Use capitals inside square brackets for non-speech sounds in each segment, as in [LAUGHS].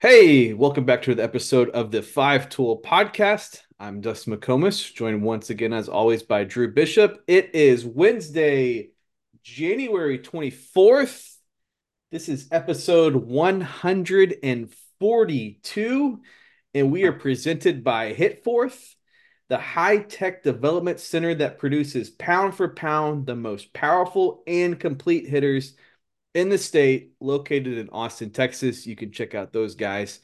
Hey, welcome back to the episode of the Five Tool Podcast. I'm Dustin McComas, joined once again, as always, by Drew Bishop. It is Wednesday, January 24th. This is episode 142, and we are presented by Hitforth, the high tech development center that produces pound for pound the most powerful and complete hitters in the state, located in Austin, Texas. You can check out those guys.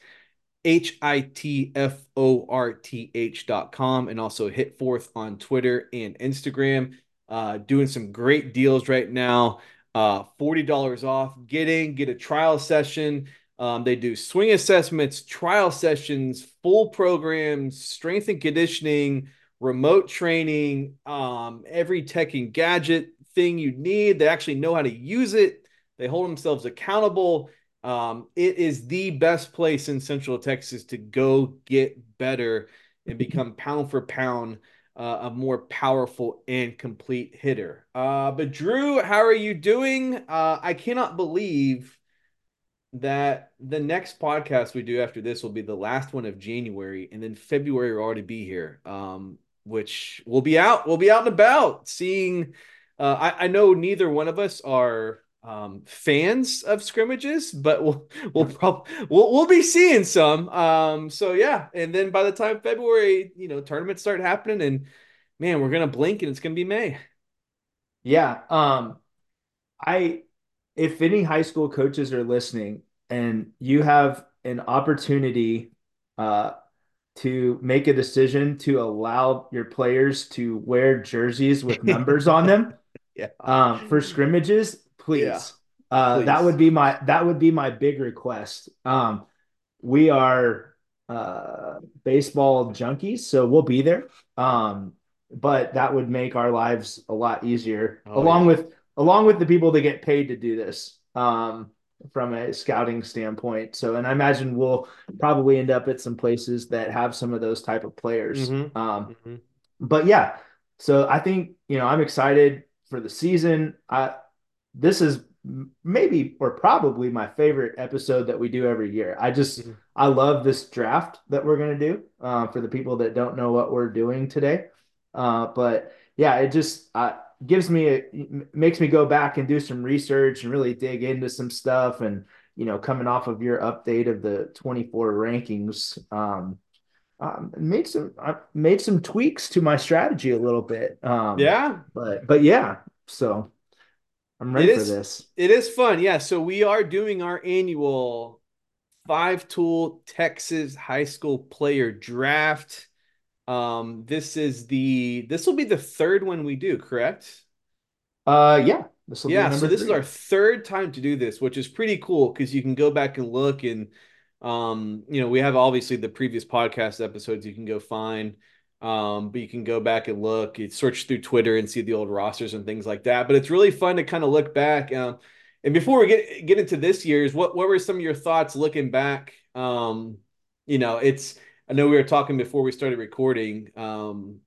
H I T F O R T H dot com and also Hitforth on Twitter and Instagram. Uh, doing some great deals right now. Uh, $40 off. Get in, get a trial session. Um, they do swing assessments, trial sessions, full programs, strength and conditioning, remote training, um, every tech and gadget thing you need. They actually know how to use it. They hold themselves accountable. Um, it is the best place in Central Texas to go get better and become pound for pound uh, a more powerful and complete hitter. Uh, but Drew, how are you doing? Uh, I cannot believe that the next podcast we do after this will be the last one of January, and then February will already be here. Um, which will be out. We'll be out and about seeing. Uh, I, I know neither one of us are um, fans of scrimmages, but we'll we'll probably we'll, we'll be seeing some. Um, so yeah, and then by the time February, you know, tournaments start happening, and man, we're gonna blink and it's gonna be May. Yeah. Um, I if any high school coaches are listening and you have an opportunity uh to make a decision to allow your players to wear jerseys with [LAUGHS] numbers on them Yeah. um, for scrimmages, please. Yeah. Uh, that would be my that would be my big request. Um, we are uh, baseball junkies, so we'll be there. Um, but that would make our lives a lot easier, Oh, along yeah. with along with the people that get paid to do this um, from a scouting standpoint. So, and I imagine we'll probably end up at some places that have some of those type of players. Mhm. Um, Mhm. but yeah, so I think you know I'm excited for the season. I this is maybe or probably my favorite episode that we do every year. I just Mhm. I love this draft that we're gonna do. Uh, for the people that don't know what we're doing today, uh, but yeah, it just uh, gives me a makes me go back and do some research and really dig into some stuff and you know coming off of your update of the 24 rankings um um, made some I made some tweaks to my strategy a little bit. Um, Yeah, but but yeah, so I'm it ready for is. this. It is fun. Yeah. So we are doing our annual five tool Texas high school player draft. Um, this is the this will be the third one we do, correct? Uh, yeah, this will be Yeah, so this is our third time to do this, which is pretty cool because you can go back and look and um, you know, we have obviously the previous podcast episodes you can go find. Um, but you can go back and look, you search through Twitter and see the old rosters and things like that. But it's really fun to kind of look back. Um, and before we get get into this year's, what what were some of your thoughts looking back? Um, you know, it's I know we were talking before we started recording. Um,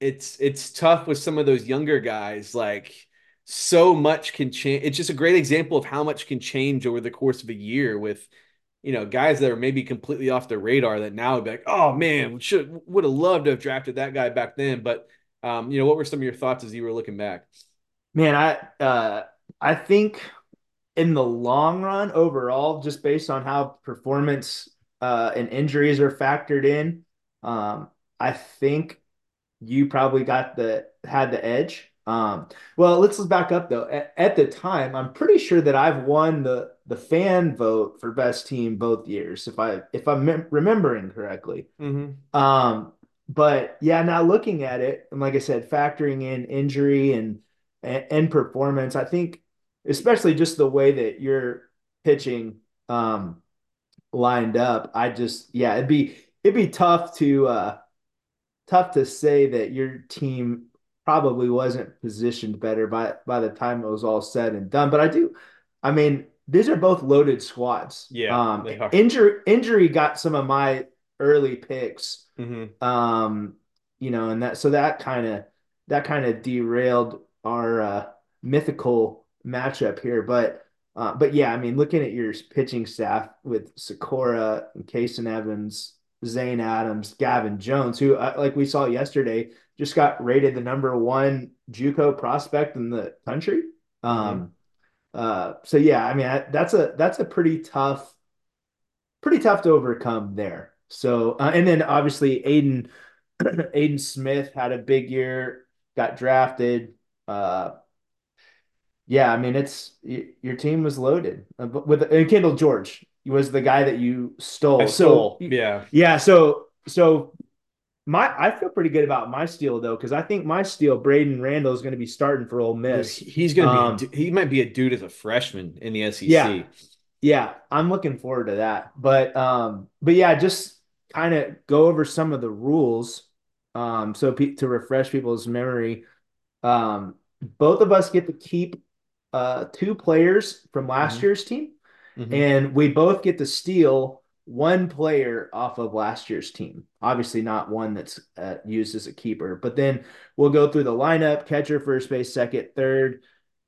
it's it's tough with some of those younger guys. Like so much can change. It's just a great example of how much can change over the course of a year with you know guys that are maybe completely off the radar that now would be like, oh man, should would have loved to have drafted that guy back then. But um, you know, what were some of your thoughts as you were looking back? Man, I uh I think in the long run overall, just based on how performance uh and injuries are factored in, um, I think you probably got the had the edge. Um, well, let's back up though. At, at the time, I'm pretty sure that I've won the the fan vote for best team both years, if I if I'm mem- remembering correctly. Mm-hmm. Um, but yeah, now looking at it, and like I said, factoring in injury and and, and performance, I think especially just the way that you're pitching um lined up, I just yeah, it'd be it'd be tough to uh tough to say that your team probably wasn't positioned better by by the time it was all said and done. But I do, I mean, these are both loaded squads. Yeah, Um, injury injury got some of my early picks. Mm-hmm. Um, you know, and that so that kind of that kind of derailed our uh, mythical matchup here. But Uh, but yeah, I mean, looking at your pitching staff with Sykora, Kason Evans, Zane Adams, Gavin Jones, who, uh, like we saw yesterday, just got rated the number one JUCO prospect in the country. Um, mm-hmm. Uh, so yeah, I mean, I, that's a that's a pretty tough, pretty tough to overcome there. So, uh, and then obviously Aiden [CLEARS THROAT] Aidan Smith had a big year, got drafted. Uh, yeah, I mean, it's your team was loaded uh, with and Kendall George was the guy that you stole. I stole. So yeah, yeah. So so my I feel pretty good about my steal though because I think my steal Braden Randall is going to be starting for Ole Miss. He's going to um, be he might be a dude as a freshman in the SEC. Yeah, yeah. I'm looking forward to that. But um, but yeah, just kind of go over some of the rules. Um, so to refresh people's memory, um, both of us get to keep uh, two players from last mm-hmm. year's team, mm-hmm. and we both get to steal one player off of last year's team. Obviously, not one that's uh, used as a keeper, but then we'll go through the lineup catcher, first base, second, third,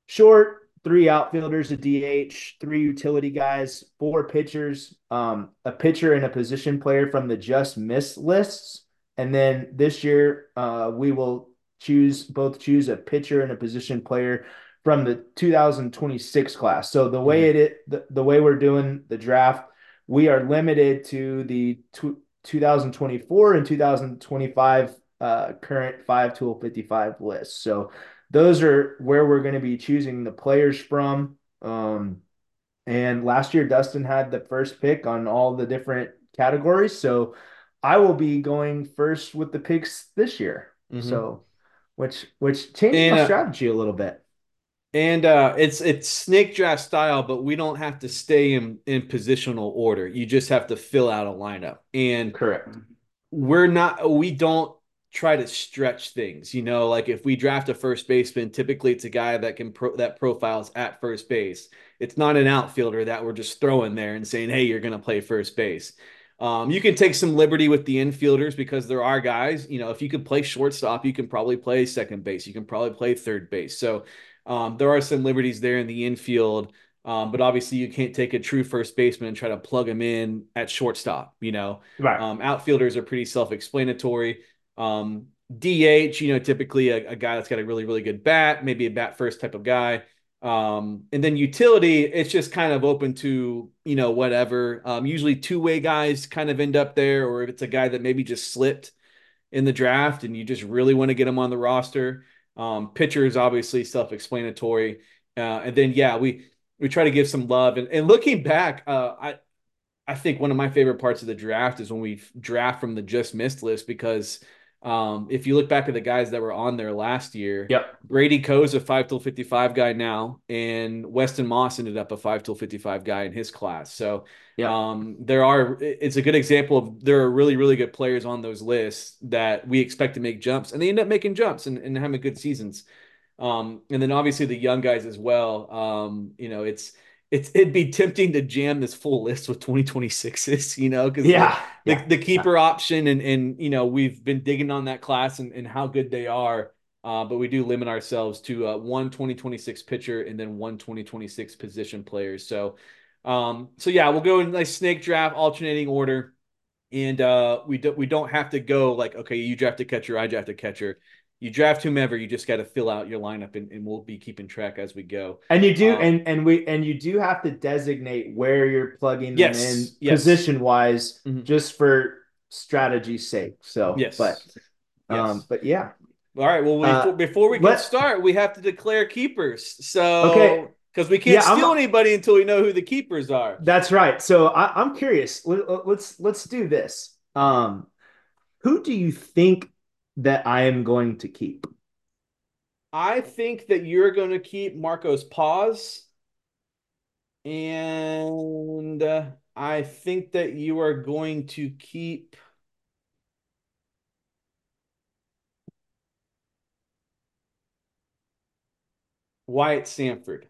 short, three outfielders, a DH, three utility guys, four pitchers, um, a pitcher and a position player from the just miss lists. And then this year, uh, we will choose both choose a pitcher and a position player from the 2026 class. So the way mm-hmm. it the, the way we're doing the draft, we are limited to the 2024 and 2025 uh, current five tool 55 lists. So those are where we're going to be choosing the players from. Um, and last year, Dustin had the first pick on all the different categories. So I will be going first with the picks this year. Mm-hmm. So, which which changed and, my uh, strategy a little bit. And uh, it's it's snake draft style, but we don't have to stay in in positional order. You just have to fill out a lineup. And correct, we're not we don't try to stretch things. You know, like if we draft a first baseman, typically it's a guy that can pro- that profiles at first base. It's not an outfielder that we're just throwing there and saying, "Hey, you're going to play first base." Um, you can take some liberty with the infielders because there are guys. You know, if you could play shortstop, you can probably play second base. You can probably play third base. So um, there are some liberties there in the infield, um, but obviously you can't take a true first baseman and try to plug him in at shortstop. You know, right. um, outfielders are pretty self-explanatory. Um, DH, you know, typically a, a, guy that's got a really, really good bat, maybe a bat first type of guy. Um, and then utility, it's just kind of open to, you know, whatever. Um, usually two way guys kind of end up there, or if it's a guy that maybe just slipped in the draft and you just really want to get him on the roster. Um, pitcher is obviously self-explanatory, uh, and then yeah, we we try to give some love. And, and looking back, uh, I I think one of my favorite parts of the draft is when we draft from the just missed list because um, if you look back at the guys that were on there last year, yep. Brady Coe's a five tool fifty five guy now, and Weston Moss ended up a five tool fifty five guy in his class. So yeah. um, there are it's a good example of there are really really good players on those lists that we expect to make jumps, and they end up making jumps and, and having good seasons. Um, and then obviously the young guys as well. Um, you know, it's it's it'd be tempting to jam this full list with 2026s, [LAUGHS] you know, because yeah, the, yeah, the, keeper yeah. option and and you know we've been digging on that class and, and how good they are. Uh, but we do limit ourselves to uh, one 2026 pitcher and then one 2026 position players. So, um, so yeah, we'll go in like snake draft, alternating order, and uh, we don't we don't have to go like okay, you draft a catcher, I draft a catcher you draft whomever, you just got to fill out your lineup, and, and we'll be keeping track as we go. And you do, um, and and we and you do have to designate where you're plugging yes, them in yes. position wise, mm-hmm. just for strategy's sake. So yes, but um, yes. but yeah. All right. Well, uh, before, we get start, we have to declare keepers. So okay. Because we can't yeah, steal I'm, anybody until we know who the keepers are. That's right. So I, I'm curious. Let, let's let's do this. Um, who do you think that I am going to keep? I think that you're going to keep Marcos Paz. And uh, I think that you are going to keep. Wyatt Sanford.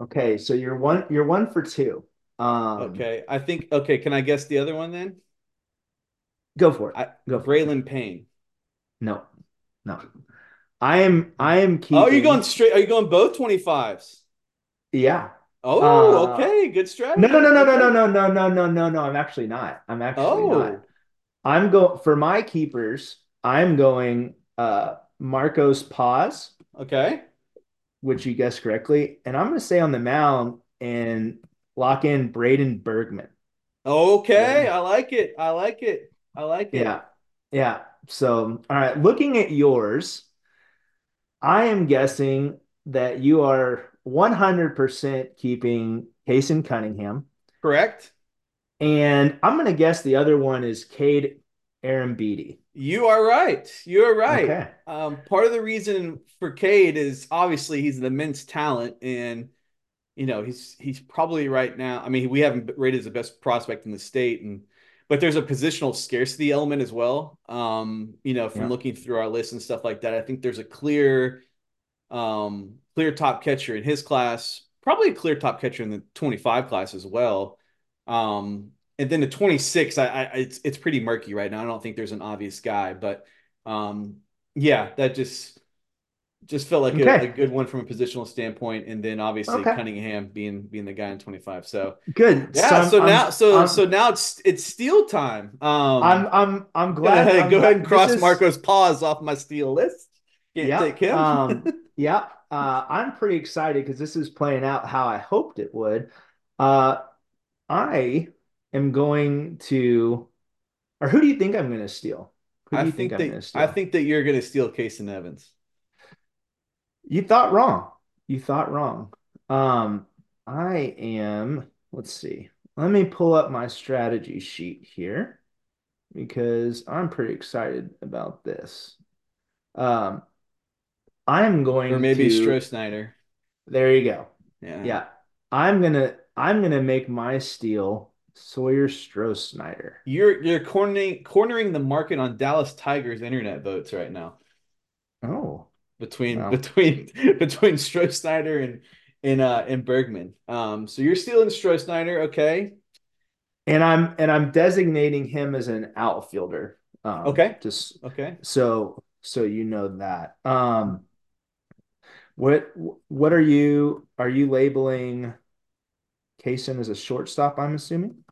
Okay, so you're one you're one for two. Um, okay, I think okay. Can I guess the other one then? Go for it. I, go. For Braylon Payne. No, no. I am I am keeping. Oh, are you going straight? Are you going both twenty fives? Yeah. Oh, Uh, okay. Good no, no, strategy. no, no, no, no, no, no, no, no, no, no. I'm actually not. I'm actually not. Oh, I'm go for my keepers. I'm going uh Marcos Paz, okay. which you guessed correctly, and I'm going to stay on the mound and lock in Braden Bergman. Okay. Ready? I like it. I like it. I like it. Yeah, yeah. So, all right, looking at yours, I am guessing that you are 100% keeping Kayson Cunningham, Correct. and I'm going to guess the other one is Cade Arrambide. You are right. You are right. Okay. Um, part of the reason for Cade is obviously he's an immense talent, and you know he's he's probably right now. I mean, we haven't rated as the best prospect in the state, and but there's a positional scarcity element as well. Um, you know, from Yeah. looking through our list and stuff like that, I think there's a clear um, clear top catcher in his class, probably a clear top catcher in the 25 class as well. Um, and then the 26, I, I it's it's pretty murky right now. I don't think there's an obvious guy, but um, yeah, that just just felt like a, a good one from a positional standpoint. And then obviously Okay. Cunningham being being the guy in 25. So Good. Yeah, I'm so I'm now so I'm so now it's it's steel time. I'm Um, I'm I'm glad gonna I'm go ahead and cross is Marcos Paz off my steel list. Can't yeah. take him. Um [LAUGHS] yeah. Uh I'm pretty excited because this is playing out how I hoped it would. Uh I am going to or who do you think I'm gonna steal? Who I do you think think I'm that I think that you're going to steal Kason Evans. You thought wrong. You thought wrong. Um I am, let's see. Let me pull up my strategy sheet here because I'm pretty excited about this. Um I'm going Or maybe to, Stroh Snyder. there you go. Yeah. Yeah. I'm gonna I'm gonna make my steal Sawyer Stroh-Snyder. You're you're cornering cornering the market on Dallas Tigers internet votes right now Oh, between well. between [LAUGHS] between Stroh Snyder and and uh and Bergman. Um so you're stealing Stroh Snyder, okay? And I'm and I'm designating him as an outfielder. Um, Okay. just Okay. so so you know that. Um, what what are you are you labeling Kayson as a shortstop, I'm assuming?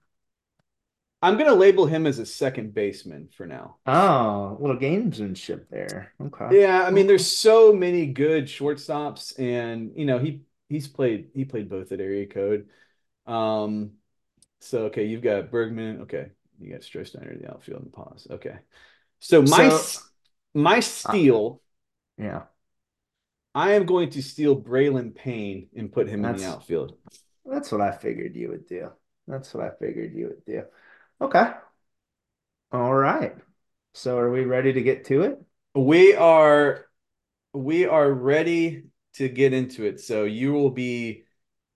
I'm going to label him as a second baseman for now. Oh, little gamesmanship there. Okay. Yeah, I mean, there's so many good shortstops, and you know he he's played he played both at area code. Um, so okay, you've got Bergman. Okay, you got Stroh Snyder in the outfield and Paz. Okay, so my So, my uh, steal, yeah, I am going to steal Braylon Payne and put him in the outfield. That's what I figured you would do. That's what I figured you would do. Okay. All right. So are we ready to get to it? We are we are ready to get into it. So you will be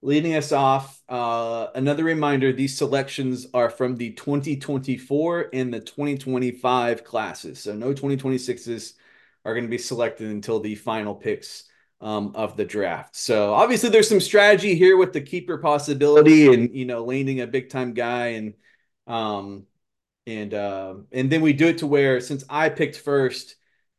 leading us off. Uh, another reminder: these selections are from the 2024 and the 2025 classes. So no 2026s are going to be selected until the final picks um, of the draft. So obviously, there's some strategy here with the keeper possibility, and you know, landing a big time guy, and um, and uh, and then we do it to where since I picked first.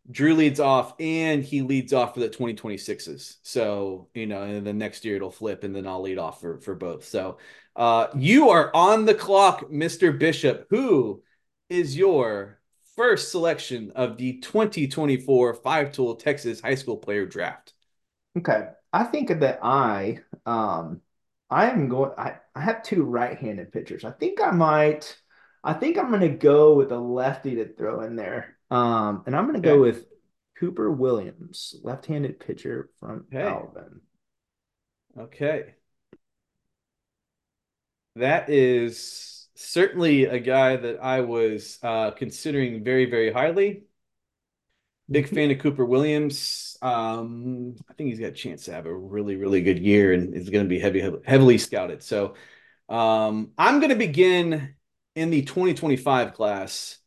Drew leads off and he leads off for the 2026s. So, you know, and then next year it'll flip and then I'll lead off for, for both. So, uh, you are on the clock, Mr. Bishop. Who is your first selection of the 2024 five tool Texas high school player draft? Okay. I think that I um I am going I, I have two right-handed pitchers. I think I might I think I'm gonna go with a lefty to throw in there. Um and I'm gonna go with Cooper Williams, left-handed pitcher from Okay. Alvin. Okay. That is certainly a guy that I was uh, considering very, very highly. Big fan of Cooper Williams. Um, I think he's got a chance to have a really, really good year and is going to be heavy, heavily scouted. So um, I'm going to begin in the 2025 class,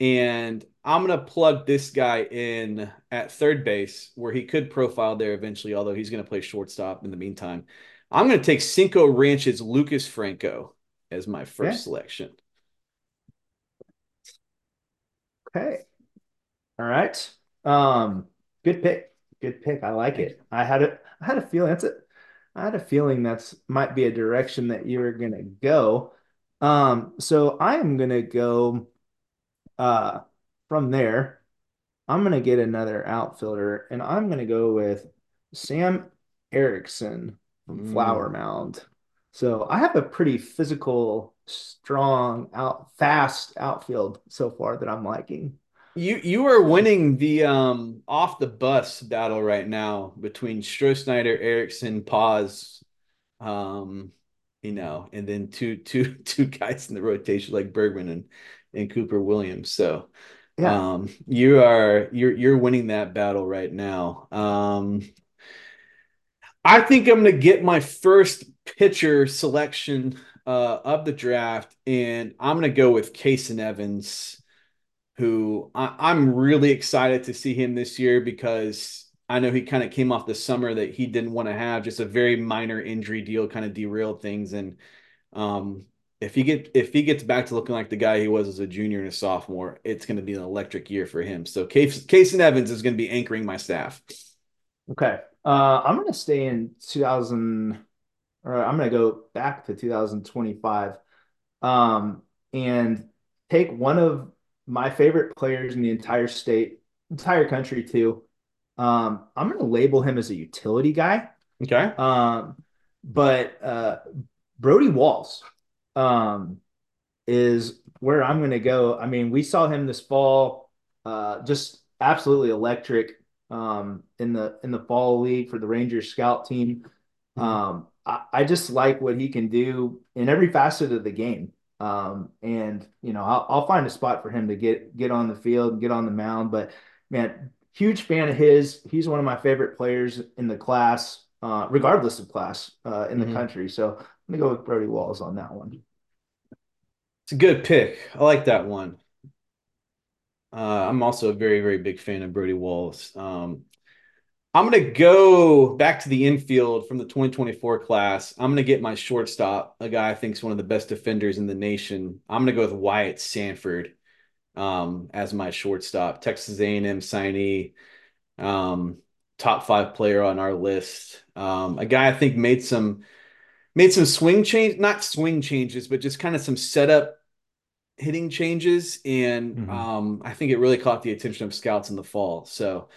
and I'm going to plug this guy in at third base where he could profile there eventually, although he's going to play shortstop in the meantime. I'm going to take Cinco Ranch's Lucas Franco as my first selection. Okay. All right. Um, good pick. Good pick. I like Thank you. it. I had a I had a feeling that's it. I had a feeling that's might be a direction that you were gonna go. Um, so I am gonna go uh from there. I'm gonna get another outfielder, and I'm gonna go with Sam Erickson from Flower Mm. Mound. So I have a pretty physical, strong out, fast outfield so far that I'm liking. You you are winning the um off the bus battle right now between Stroh Erickson, Paz, um, you know, and then two two [LAUGHS] two guys in the rotation like Bergman and and Cooper Williams. So Yeah. um you are you're you're winning that battle right now. Um I think I'm gonna get my first pitcher selection uh of the draft, and I'm gonna go with Kason Evans who I, am really excited to see him this year because I know he kind of came off the summer that he didn't want to have, just a very minor injury deal, kind of derailed things. And um, if he get if he gets back to looking like the guy he was as a junior and a sophomore, it's going to be an electric year for him. So Case Kason Evans is going to be anchoring my staff. Okay. Uh, I'm gonna stay in 2000, or I'm gonna go back to 2025, um, and take one of my favorite players in the entire state, entire country too. Um, I'm gonna label him as a utility guy. Okay. Um, but uh, Brody Walls um, is where I'm going to go. I mean, we saw him this fall, uh, just absolutely electric um, in the in the fall league for the Rangers scout team. Mhm. Um, I, I just like what he can do in every facet of the game. Um, and you know, I'll, I'll find a spot for him to get get on the field, get on the mound. But man, huge fan of his. He's one of my favorite players in the class, uh, regardless of class uh, in the Mhm. country. So I'm gonna go with Brody Walls on that one. It's a good pick. I like that one. Uh, I'm also a very, very big fan of Brody Walls. Um, I'm going to go back to the infield from the 2024 class. I'm going to get my shortstop, a guy I think is one of the best defenders in the nation. I'm going to go with Wyatt Sanford um, as my shortstop. Texas A&M signee, um, top five player on our list. Um, a guy I think made some made some swing change, not swing changes, but just kind of some setup hitting changes, and Mhm. um, I think it really caught the attention of scouts in the fall. So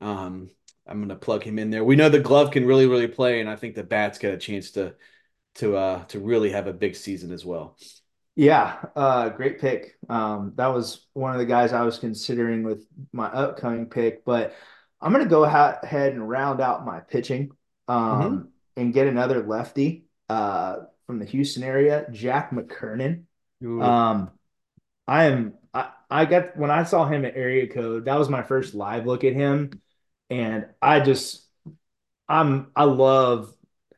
um, I'm going to plug him in there. We know the glove can really, really play, and I think the bat's got a chance to to uh, to really have a big season as well. Yeah, uh, great pick. Um, that was one of the guys I was considering with my upcoming pick, but I'm gonna go ha ahead and round out my pitching, um, and get another lefty, uh, from the Houston area, Jack McKernan. Ooh. Um, I am I, I got when I saw him at area code, that was my first live look at him. And I just I'm I love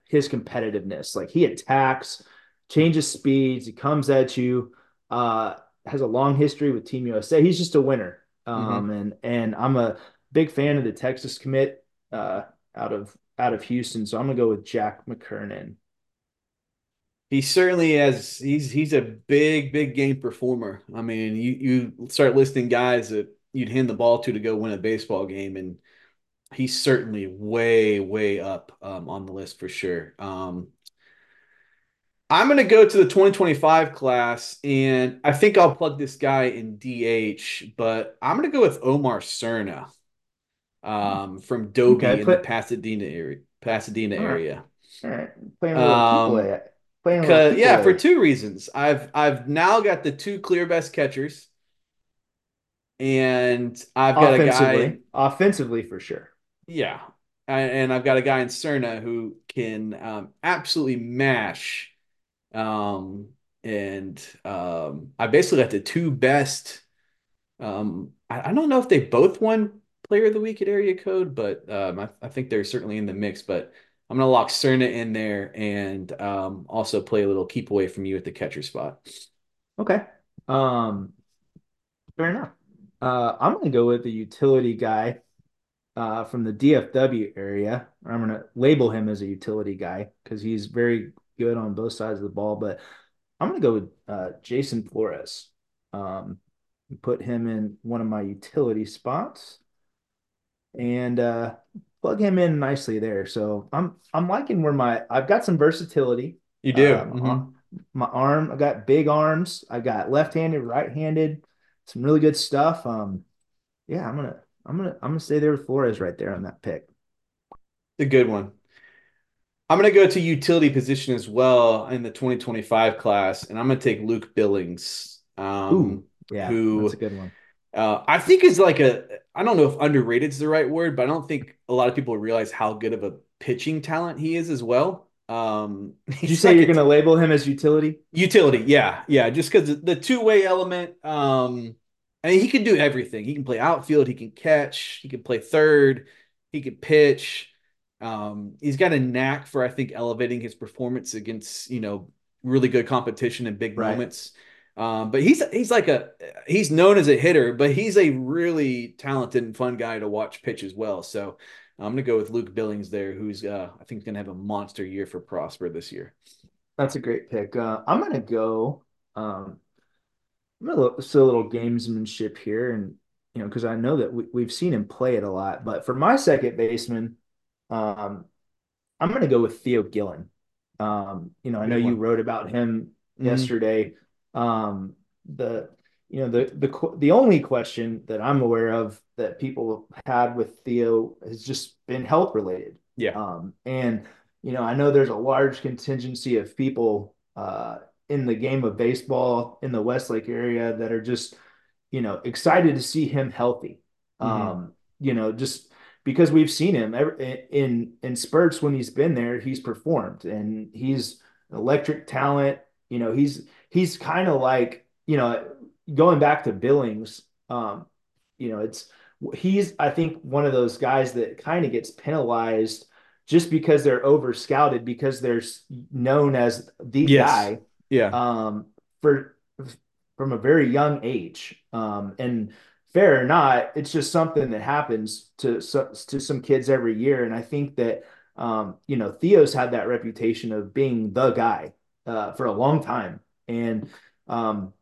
his competitiveness. Like he attacks, changes speeds, he comes at you, uh, has a long history with Team USA. He's just a winner. Um, hmm and and I'm a big fan of the Texas commit uh out of out of Houston. So I'm gonna go with Jack McKernan. He certainly has. He's he's a big, big game performer. I mean, you you start listing guys that you'd hand the ball to to go win a baseball game, and he's certainly way, way up um, on the list for sure. Um, I'm going to go to the 2025 class, and I think I'll plug this guy in DH, but I'm going to go with Omar Cerna um, from Okay, Dobie in the Pasadena area. Pasadena all right, area. all right. Playing a little keep Um. Playing a little cause yeah, for two reasons. I've I've now got the two clear best catchers, and I've got a guy. Offensively for sure. Yeah, and I've got a guy in Cerna who can um, absolutely mash Um, and um, I basically got the two best. Um, I, I don't know if they both won Player of the Week at Area Code, but um, I, I think they're certainly in the mix. But I'm gonna lock Cerna in there and um, also play a little keep away from you at the catcher spot. Okay. Um, fair enough. Uh, I'm gonna go with the utility guy uh, from the DFW area. I'm gonna label him as a utility guy because he's very good on both sides of the ball. But I'm gonna go with uh, Jason Flores. Um, put him in one of my utility spots, and uh, plug him in nicely there. So I'm I'm liking where my I've got some versatility. You do. Um, Mm-hmm. my arm, I got big arms. I got left-handed, right-handed, some really good stuff. Um, yeah, I'm gonna I'm gonna I'm gonna stay there with Flores right there on that pick. A good one. I'm going to go to utility position as well in the 2025 class, and I'm going to take Luke Billings, um, Ooh, yeah, that's a good one. uh, I think is like a, I don't know if underrated is the right word, but I don't think a lot of people realize how good of a pitching talent he is as well. Um, [LAUGHS] Did you say like you're gonna label him as utility? utility. Yeah. Yeah. Just because the two-way element, um, I mean, he can do everything. He can play outfield, he can catch, he can play third, he can pitch. Um, he's got a knack for, I think, elevating his performance against, you know, really good competition and big Right. moments. Um, but he's he's like a he's known as a hitter, but he's a really talented and fun guy to watch pitch as well. So I'm gonna go with Luke Billings there, who's uh, I think gonna have a monster year for Prosper this year. That's a great pick. Uh, I'm gonna go. Um, I'm gonna so a little gamesmanship here, and you know, because I know that we, we've seen him play it a lot. But for my second baseman, um, I'm going to go with Theo Gillen. Um, you know, I know you wrote about him Mhm. yesterday. Um, the you know the the the only question that I'm aware of that people had with Theo has just been health related. Yeah. Um, and you know, I know there's a large contingency of people uh, in the game of baseball in the Westlake area that are just you know excited to see him healthy. hmm Um, you know, just because we've seen him in in spurts when he's been there, he's performed and he's an electric talent. You know, he's he's kind of like, you know, going back to Billings, um, you know, it's he's I think one of those guys that kind of gets penalized just because they're over scouted because they're known as the Yes. guy Yeah. um, for from a very young age. Um, and fair or not, it's just something that happens to to some kids every year. And I think that um, you know Theo's had that reputation of being the guy uh, for a long time. And um,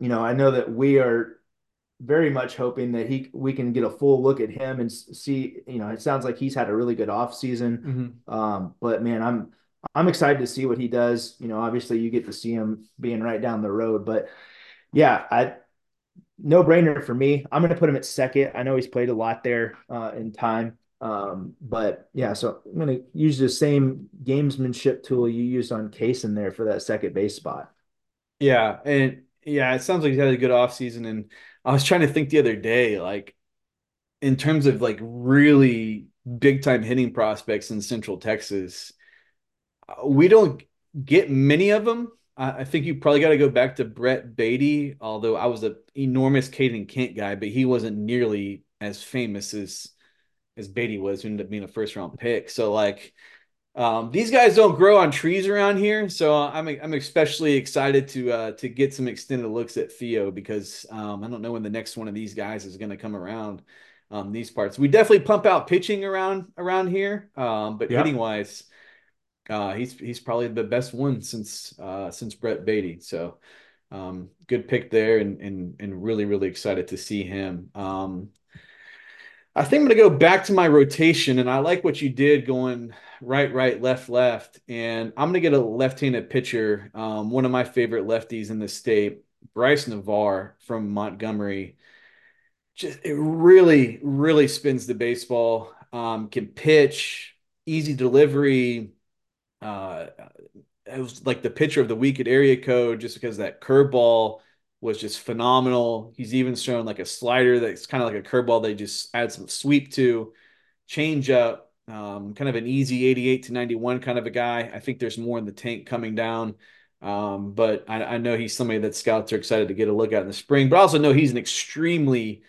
you know, I know that we are very much hoping that he we can get a full look at him and see. You know, it sounds like he's had a really good off season. hmm Um, but man, I'm I'm excited to see what he does. You know, obviously you get to see him being right down the road, but yeah, I no brainer for me. I'm going to put him at second. I know he's played a lot there uh, in time. Um, but yeah, so I'm going to use the same gamesmanship tool you used on Kayson there for that second base spot. Yeah. And yeah, it sounds like he's had a good offseason. And I was trying to think the other day, like in terms of like really big time hitting prospects in Central Texas, we don't get many of them. I, think you probably got to go back to Brett Baty, although I was an enormous Caden Kent guy, but he wasn't nearly as famous as as Baty was, who ended up being a first round pick. So like Um, these guys don't grow on trees around here, so I'm I'm especially excited to uh, to get some extended looks at Theo because um, I don't know when the next one of these guys is going to come around um, these parts. We definitely pump out pitching around around here, um, but hitting Yep. wise, uh, he's he's probably the best one since uh, since Brett Baty. So um, good pick there, and and and really really excited to see him. Um, I think I'm going to go back to my rotation, and I like what you did going right, right, left, left. And I'm going to get a left-handed pitcher, um, one of my favorite lefties in the state, Bryce Navar from Montgomery. Just it really, really spins the baseball. Um, can pitch, easy delivery. Uh, it was like the pitcher of the week at area code just because that curveball was just phenomenal. He's even shown like a slider that's kind of like a curveball they just add some sweep to, change up, um, kind of an easy 88 to 91 kind of a guy. I think there's more in the tank coming down. Um, but I, I know he's somebody that scouts are excited to get a look at in the spring, but I also know he's an extremely,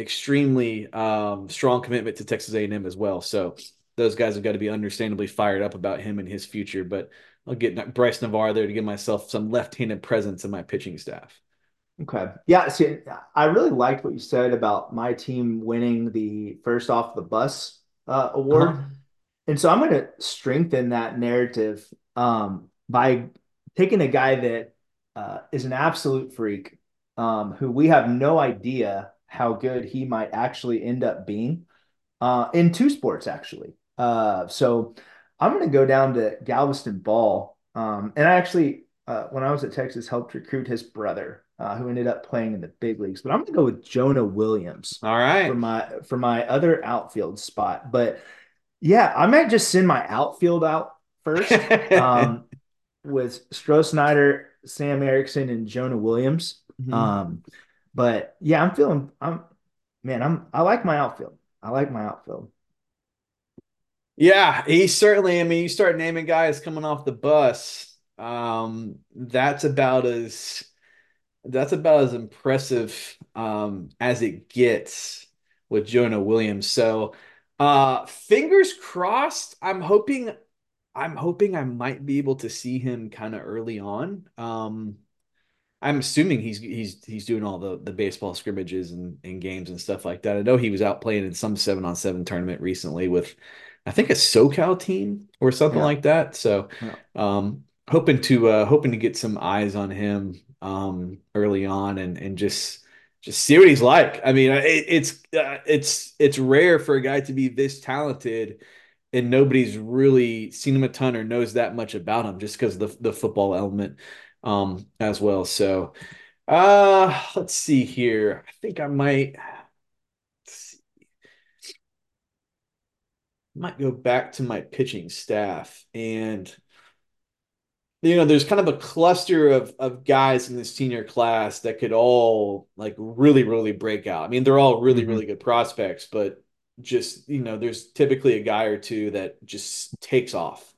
extremely um, strong commitment to Texas A&M as well. So those guys have got to be understandably fired up about him and his future. But I'll get Bryce Navarre there to give myself some left-handed presence in my pitching staff. Okay. Yeah. See, I really liked what you said about my team winning the first off the bus uh, award. Uh-huh. And so I'm going to strengthen that narrative um, by taking a guy that uh, is an absolute freak, um, who we have no idea how good he might actually end up being. uh, in two sports actually. Uh, so I'm going to go down to Galveston Ball. Um, and I actually, uh, when I was at Texas, helped recruit his brother, uh, who ended up playing in the big leagues. But I'm going to go with Jonah Williams All right. for my for my other outfield spot. But yeah, I might just send my outfield out first [LAUGHS] um, with Stroh Snyder, Sam Erickson, and Jonah Williams. Mhm. Um, but yeah, I'm feeling I'm man, I'm I like my outfield. I like my outfield. Yeah, he certainly. I mean, you start naming guys coming off the bus. Um, that's about as that's about as impressive um, as it gets with Jonah Williams. So, uh, fingers crossed. I'm hoping I'm hoping I might be able to see him kind of early on. Um, I'm assuming he's he's he's doing all the the baseball scrimmages and, and games and stuff like that. I know he was out playing in some seven on seven tournament recently with I think a SoCal team or something Yeah. like that. So Yeah. um hoping to uh hoping to get some eyes on him um early on and and just just see what he's like. I mean, it, it's uh, it's it's rare for a guy to be this talented and nobody's really seen him a ton or knows that much about him just because the the football element um as well. So uh let's see here. I think I might might go back to my pitching staff. And you know there's kind of a cluster of of guys in the senior class that could all like really really break out. I mean they're all really hmm really good prospects, but just you know there's typically a guy or two that just takes off.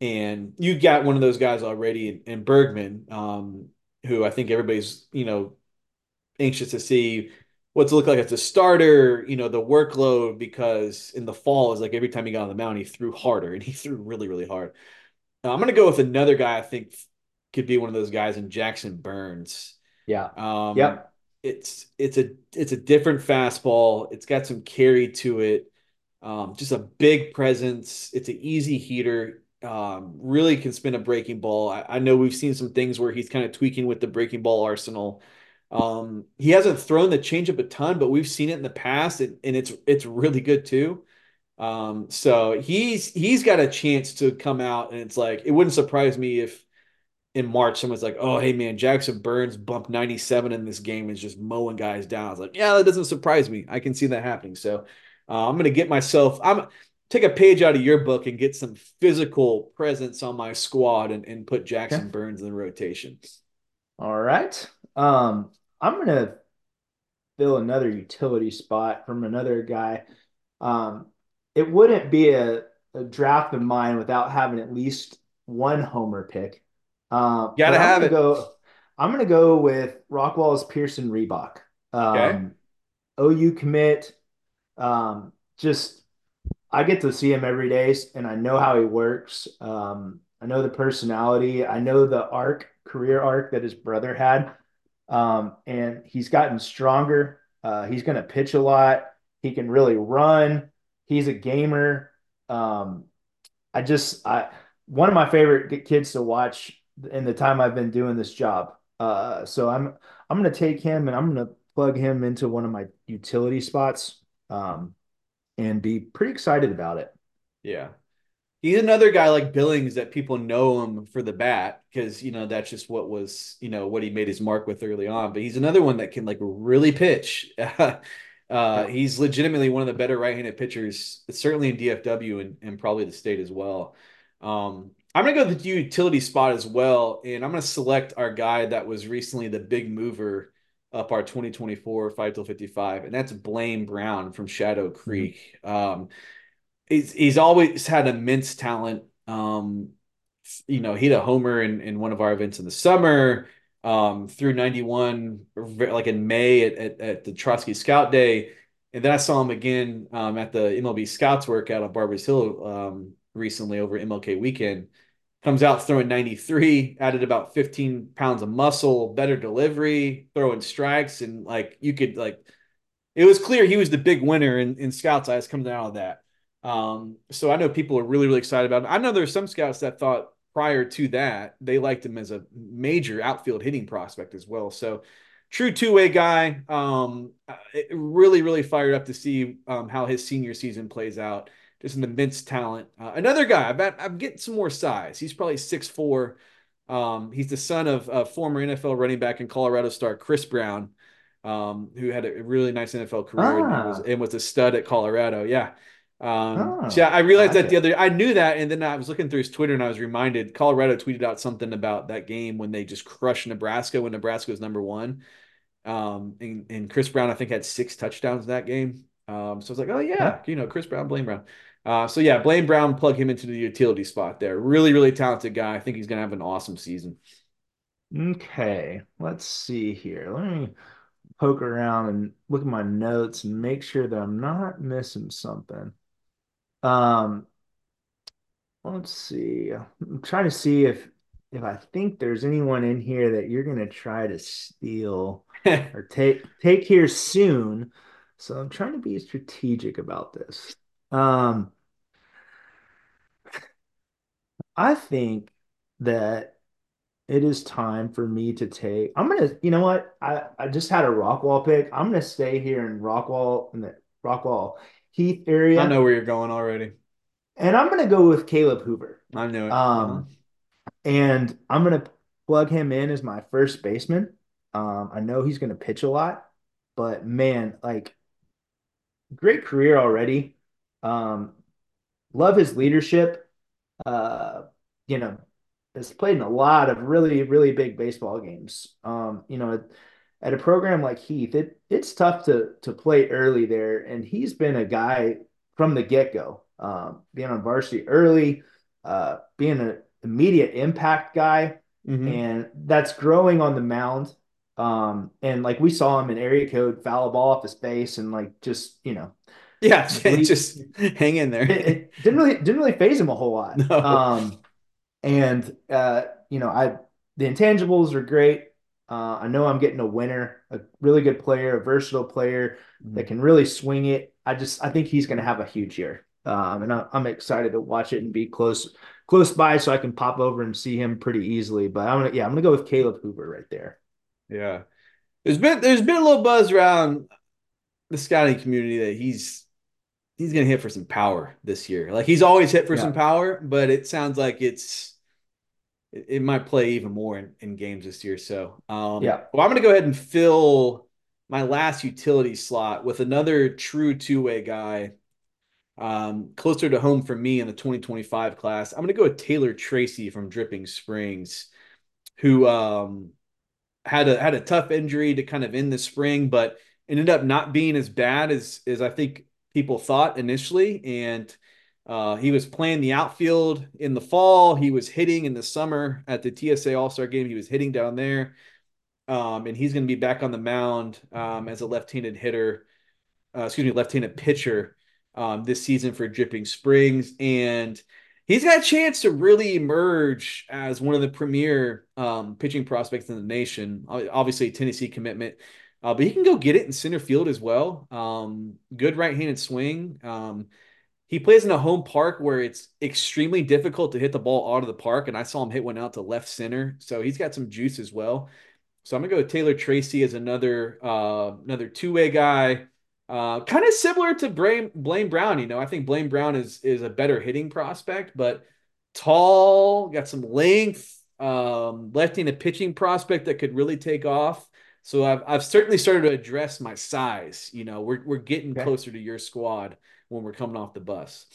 And you got one of those guys already in, in Bergman, um, who I think everybody's you know anxious to see what's it look like as a starter. You know the workload because in the fall is like every time he got on the mound he threw harder and [LAUGHS] he threw really really hard. Now, I'm gonna go with another guy I think could be one of those guys in Jackson Burns. Yeah. Um, Yep. it's it's a it's a different fastball. It's got some carry to it. Um, just a big presence. It's an easy heater. Um, really can spin a breaking ball. I, I know we've seen some things where he's kind of tweaking with the breaking ball arsenal. Um, he hasn't thrown the changeup a ton, but we've seen it in the past, and, and it's it's really good too. Um, so he's he's got a chance to come out, and it's like it wouldn't surprise me if in March, someone's like, "Oh, hey man, Jackson Burns bumped 97 in this game and is just mowing guys down." I was like, "Yeah, that doesn't surprise me. I can see that happening." So uh, I'm gonna get myself. I'm take a page out of your book and get some physical presence on my squad and, and put Okay. Jackson Burns in the rotation. All right. Um, I'm gonna fill another utility spot from another guy. Um, it wouldn't be a, a draft of mine without having at least one homer pick. Um, Got but to I'm have gonna it. go. I'm gonna go with Rockwall's Pearson Reebok. Okay. Um, OU commit. Um, just I get to see him every day, and I know how he works. Um, I know the personality. I know the arc, career arc that his brother had, um, and he's gotten stronger. Uh, he's going to pitch a lot. He can really run. He's a gamer. Um, I just I one of my favorite kids to watch in the time I've been doing this job. Uh, so I'm I'm going to take him and I'm going to plug him into one of my utility spots. Um, and be pretty excited about it. Yeah. He's another guy like Billings that people know him for the bat because you know that's just what was you know what he made his mark with early on. But he's another one that can like really pitch. [LAUGHS] uh, he's legitimately one of the better right-handed pitchers, certainly in DFW and, and probably the state as well. Um, I'm gonna go with the utility spot as well, and I'm gonna select our guy that was recently the big mover up our 2024 five tool 55, and that's Blaine Brown from Shadow Mhm. Creek. Um, he's he's always had immense talent. Um, you know, he had a homer in, in one of our events in the summer. Um, through 91, like in May at, at, at the Trotsky Scout Day. And then I saw him again um, at the MLB Scouts workout on Barbers Hill um, recently over MLK weekend. Comes out throwing 93, added about 15 pounds of muscle, better delivery, throwing strikes, and like you could like it was clear he was the big winner in, in scouts eyes coming out of that. Um, so I know people are really, really excited about him. I know there's some scouts that thought prior to that they liked him as a major outfield hitting prospect as well. So true two way guy. Um, really, really fired up to see um, how his senior season plays out. Just an immense talent. Uh, another guy, I'm, I'm getting some more size. He's probably six four. Um, he's the son of a former NFL running back and Colorado star Chris Brown, um, who had a really nice NFL career ah. and, was, and was a stud at Colorado. Yeah. Um, oh, so yeah, I realized that the other, I knew that, and then I was looking through his Twitter and I was reminded Colorado tweeted out something about that game when they just crushed Nebraska when Nebraska was number one. Um, and, and Chris Brown, I think, had six touchdowns that game. Um, so I was like, oh yeah, you know, Chris Brown, Blaine Brown. Uh, so yeah, Blaine Brown, plug him into the utility spot there. Really, really talented guy. I think he's gonna have an awesome season. Okay, let's see here. Let me poke around and look at my notes and make sure that I'm not missing something. Um, let's see. I'm trying to see if if I think there's anyone in here that you're gonna try to steal [LAUGHS] or take take here soon. So I'm trying to be strategic about this. Um, I think that it is time for me to take. I'm gonna, you know what? I I just had a Rockwall pick. I'm gonna stay here in Rockwall in the Rockwall Heath area. I know where you're going already. And I'm gonna go with Caleb Hoover. I know it. Um, and I'm gonna plug him in as my first baseman. Um, I know he's gonna pitch a lot, but man, like great career already. Um, love his leadership. Uh, you know, has played in a lot of really, really big baseball games. Um, you know, at a program like Heath, it it's tough to to play early there, and he's been a guy from the get go, um, being on varsity early, uh, being an immediate impact guy, mm-hmm. and that's growing on the mound. Um, and like we saw him in area code foul ball off his face, and like just you know, yeah, [LAUGHS] [LAUGHS] just hang in there. it, it, didn't really didn't really faze him a whole lot. [LAUGHS] No. Um, and uh, you know, I the intangibles are great. Uh, I know I'm getting a winner, a really good player, a versatile player mm-hmm. that can really swing it. I just I think he's going to have a huge year, um, and I, am excited to watch it and be close close by so I can pop over and see him pretty easily. But I'm gonna yeah I'm gonna go with Caleb Hoover right there. Yeah, there's been there's been a little buzz around the scouting community that he's he's gonna hit for some power this year. Like he's always hit for yeah. some power, but it sounds like it's it, it might play even more in, in games this year. So, um, yeah. Well, I'm going to go ahead and fill my last utility slot with another true two way guy, um, closer to home for me in the 2025 class. I'm going to go with Taylor Tracy from Dripping Springs, who um, had a had a tough injury to kind of end the spring, but ended up not being as bad as as I think people thought initially, and uh, he was playing the outfield in the fall. He was hitting in the summer at the TSA All Star game. He was hitting down there. Um, and he's going to be back on the mound um, as a left handed hitter, uh, excuse me, left handed pitcher um, this season for Dripping Springs. And he's got a chance to really emerge as one of the premier um, pitching prospects in the nation. Obviously, Tennessee commitment. Uh, but he can go get it in center field as well. Um, good right-handed swing. He plays in a home park where it's extremely difficult to hit the ball out of the park. And I saw him hit one out to left center. So he's got some juice as well. So I'm gonna go with Taylor Tracy as another uh, another two way guy. Uh, kind of similar to Blaine, Blaine Brown. You know, I think Blaine Brown is is a better hitting prospect, but tall, got some length, um, left-handed pitching prospect that could really take off. So I've I've certainly started to address my size. You know, we're we're getting okay. closer to your squad when we're coming off the bus.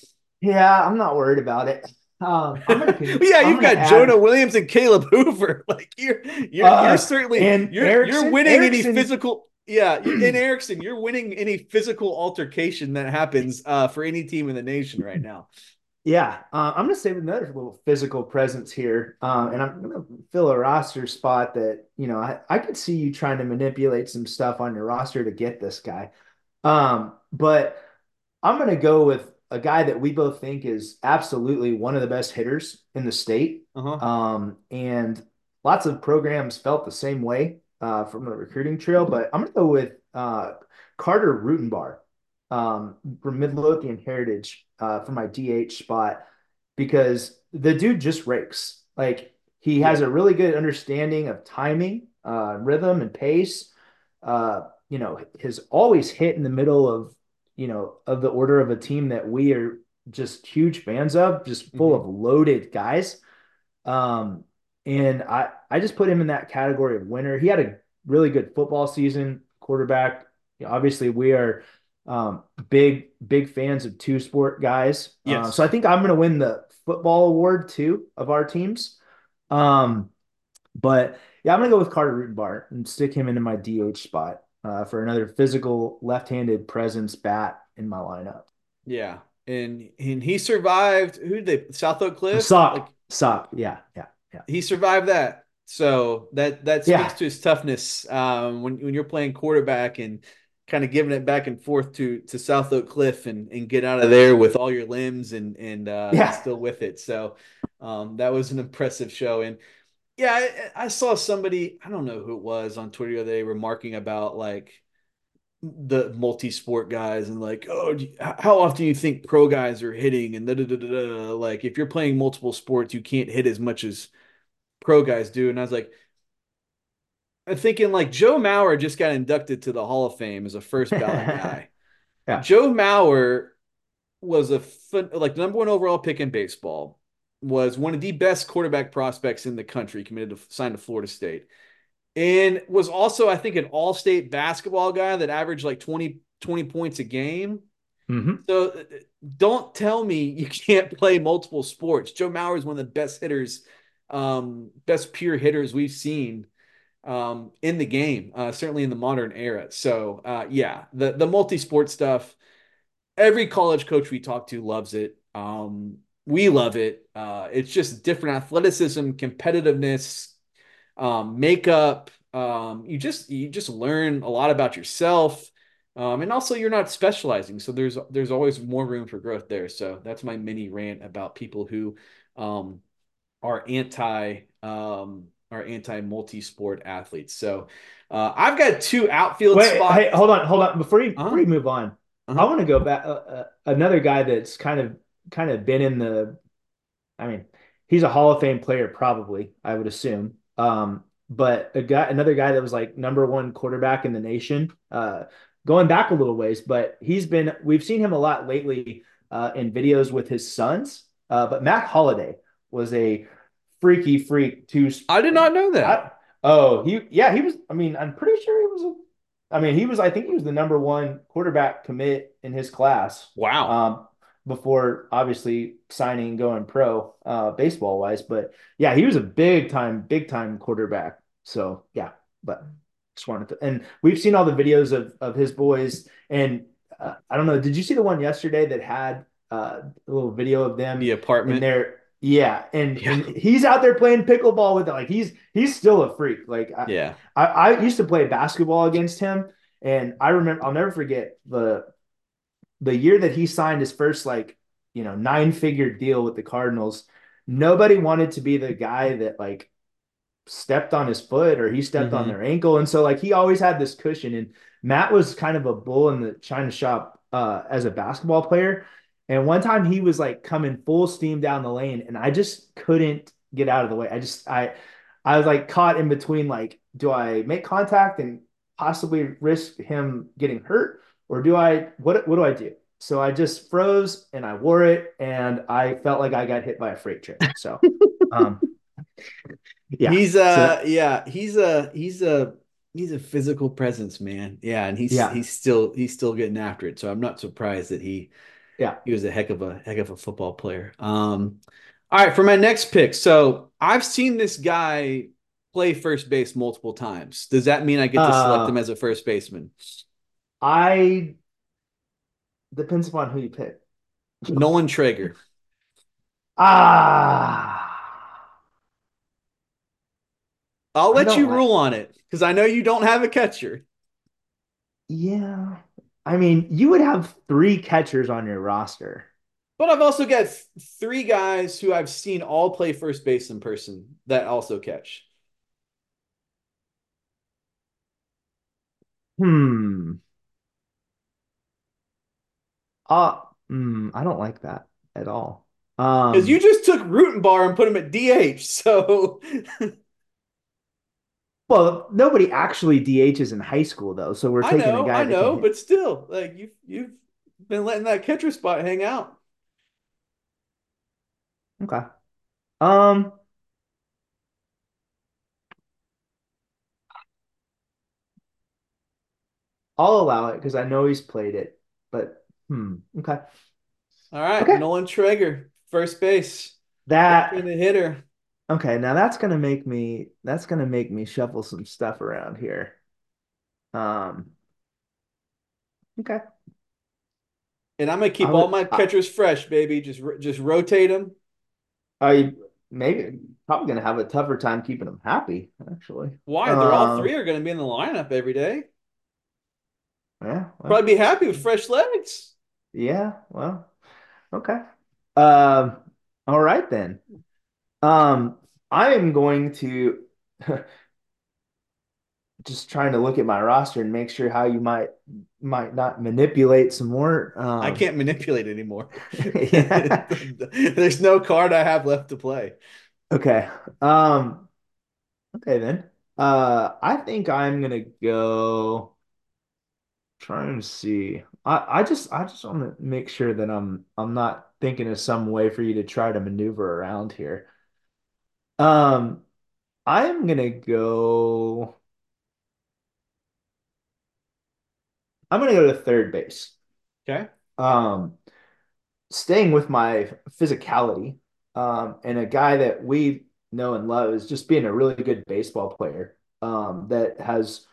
Yeah, I'm not worried about it. Um, gonna, [LAUGHS] yeah, you've got add... Jonah Williams and Caleb [LAUGHS] Hoover. Like you're you're, uh, you're certainly and you're Erickson, you're winning Erickson. any physical. Yeah, in [CLEARS THROAT] Erickson, you're winning any physical altercation that happens uh, for any team in the nation right now. Yeah, uh, I'm going to save another little physical presence here, uh, and I'm to fill a roster spot that you know I, I could see you trying to manipulate some stuff on your roster to get this guy. Um, but I'm going to go with a guy that we both think is absolutely one of the best hitters in the state. Uh-huh. Um, and lots of programs felt the same way uh, from the recruiting trail, but I'm going to go with uh, Carter Rutenbar um, from Midlothian Heritage uh, for my DH spot because the dude just rakes. Like he has a really good understanding of timing, uh, rhythm, and pace. uh, you know, has always hit in the middle of, you know, of the order of a team that we are just huge fans of, just full mm-hmm. of loaded guys. Um, and I, I just put him in that category of winner. He had a really good football season, quarterback. Obviously, we are um, big, big fans of two sport guys. Uh, yes. Uh, so I think I'm going to win the football award too of our teams. Um, but yeah, I'm going to go with Carter Rutenbar and stick him into my DH spot uh, for another physical left-handed presence bat in my lineup. Yeah, and and he survived. Who did they? South Oak Cliff. Sock. Like, Sock. Yeah, yeah, yeah. He survived that. So that that speaks yeah. to his toughness um, when when you're playing quarterback and kind of giving it back and forth to to South Oak Cliff and and get out of there with all your limbs and and uh, yeah. still with it. So um, that was an impressive show. And yeah, I, I, saw somebody I don't know who it was on Twitter the other day remarking about like the multi-sport guys and like oh how often do you think pro guys are hitting and da, da, da, da, like if you're playing multiple sports you can't hit as much as pro guys do and i was like I'm thinking like Joe Mauer just got inducted to the Hall of Fame as a first ballot [LAUGHS] guy. yeah. Joe Mauer was a fun, like number one overall pick in baseball, was one of the best quarterback prospects in the country, committed to sign to Florida State, and was also, I think, an all state basketball guy that averaged like 20, 20 points a game. Mm-hmm. So don't tell me [LAUGHS] you can't play multiple sports. Joe Mauer is one of the best hitters, um, best pure hitters we've seen um, in the game, uh, certainly in the modern era. So uh, yeah, the the multi sport stuff. Every college coach we talk to loves it. Um, we love it. Uh, it's just different athleticism, competitiveness, um, makeup. Um, you just you just learn a lot about yourself, um, and also you're not specializing. So there's there's always more room for growth there. So that's my mini rant about people who um, are anti um, are anti multi-sport athletes. So uh, I've got two outfield Wait, spots. Hey, hold on, hold on. Before you, uh-huh. before you move on, uh-huh. I want to go back. Uh, uh, another guy that's kind of kind of been in the. I mean, he's a Hall of Fame player, probably. I would assume. Um, but a guy, another guy that was like number one quarterback in the nation. Uh, going back a little ways, but he's been. We've seen him a lot lately uh, in videos with his sons. Uh, but Matt Holliday was a freaky freak too. I did not know that. I, oh, he yeah, he was. I mean, I'm pretty sure he was. A, I mean, he was. I think he was the number one quarterback commit in his class. Wow. Um, before obviously signing going pro uh, baseball wise, but yeah, he was a big time, big time quarterback. So yeah, but just wanted to, and we've seen all the videos of of his boys, and uh, I don't know. Did you see the one yesterday that had uh, a little video of them the apartment there? Yeah, and, yeah. and he's out there playing pickleball with it. Like he's he's still a freak. Like I, yeah, I, I used to play basketball against him, and I remember I'll never forget the the year that he signed his first like you know nine figure deal with the Cardinals. Nobody wanted to be the guy that like stepped on his foot or he stepped mm-hmm. on their ankle, and so like he always had this cushion. And Matt was kind of a bull in the china shop uh, as a basketball player and one time he was like coming full steam down the lane, and I just couldn't get out of the way. I just I I was like caught in between like, do I make contact and possibly risk him getting hurt, or do I what what do I do? So I just froze and I wore it, and I felt like I got hit by a freight train. So, [LAUGHS] um, yeah, he's uh, so, yeah, he's a he's a he's a physical presence, man. Yeah, and he's yeah. he's still he's still getting after it. So I'm not surprised that he yeah, he was a heck of a heck of a football player. Um, all right, for my next pick. So I've seen this guy play first base multiple times. Does that mean I get to select uh, him as a first baseman? I depends upon who you pick. Nolan Traeger. Ah. I'll let you like... rule on it because I know you don't have a catcher. Yeah. I mean, you would have three catchers on your roster. But I've also got three guys who I've seen all play first base in person that also catch. Hmm. Uh, mm, I don't like that at all. Because um, you just took Rutenbar and put him at DH, [LAUGHS] so Well, nobody actually DHs in high school though, so we're taking a guy I know, but still, like you've you've been letting that catcher spot hang out. Okay. Um, I'll allow it because I know he's played it, but hmm. Okay. All right, Okay. Nolan Traeger, first base, That left-handed hitter. okay, now that's gonna make me that's gonna make me shuffle some stuff around here. Um, okay. And I'm gonna keep I all my I, catchers fresh, baby. Just just rotate them. I maybe probably gonna have a tougher time keeping them happy, actually. Why? They're all three Um, are gonna be in the lineup every day. yeah, well, Probably be happy with fresh legs. Yeah, well, okay. Um, all right then. Um, I am going to [LAUGHS] just trying to look at my roster and make sure how you might might not manipulate some more. I Um, can't manipulate anymore. [LAUGHS] [LAUGHS] There's no card I have left to play. Okay. Um, okay then. Uh, I think I'm gonna go trying to see. I, I just I just want to make sure that I'm I'm not thinking of some way for you to try to maneuver around here. Um, I'm gonna go. I'm gonna go to third base. Okay. Um, staying with my physicality, um, and a guy that we know and love is just being a really good baseball player, um, that has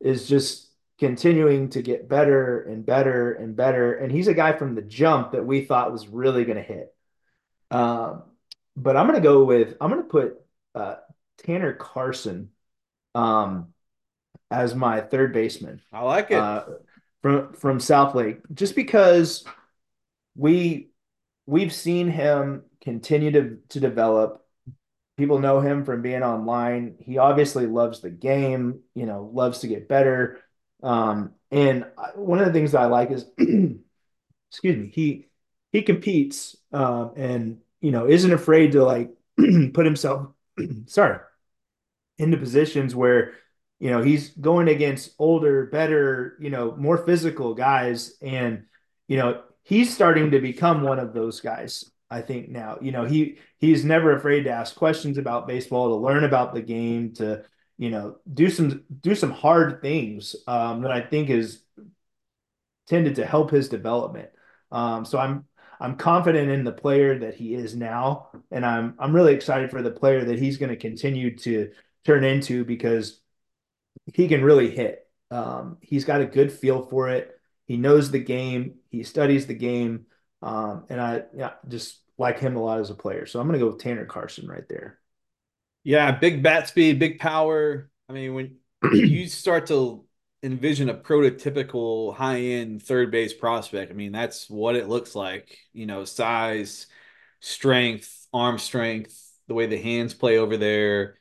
is just continuing to get better and better and better. And he's a guy from the jump that we thought was really going to hit. Um, but I'm going to go with I'm going to put uh, Tanner Carson um, as my third baseman I like it. uh, from from Southlake, just because we we've seen him continue to to develop. People know him from being online. He obviously loves the game, you know, loves to get better. Um, and one of the things I like is, [CLEARS THROAT] excuse me, he he competes um, and you know isn't afraid to like [CLEARS THROAT] put himself, [CLEARS THROAT] sorry, into positions where you know he's going against older, better, you know, more physical guys, and you know he's starting to become one of those guys. I think now, you know, he he's never afraid to ask questions about baseball, to learn about the game, to you know do some do some hard things um, that I think is tended to help his development. Um, so I'm I'm confident in the player that he is now, and I'm I'm really excited for the player that he's going to continue to turn into because he can really hit. Um, he's got a good feel for it. He knows the game. He studies the game, um, and I yeah, just like him a lot as a player. So I'm going to go with Tanner Carson right there. Yeah, big bat speed, big power. I mean, when [CLEARS THROAT] you start to envision a prototypical high-end third base prospect, I mean, that's what it looks like. You know, size, strength, arm strength, the way the hands play over there.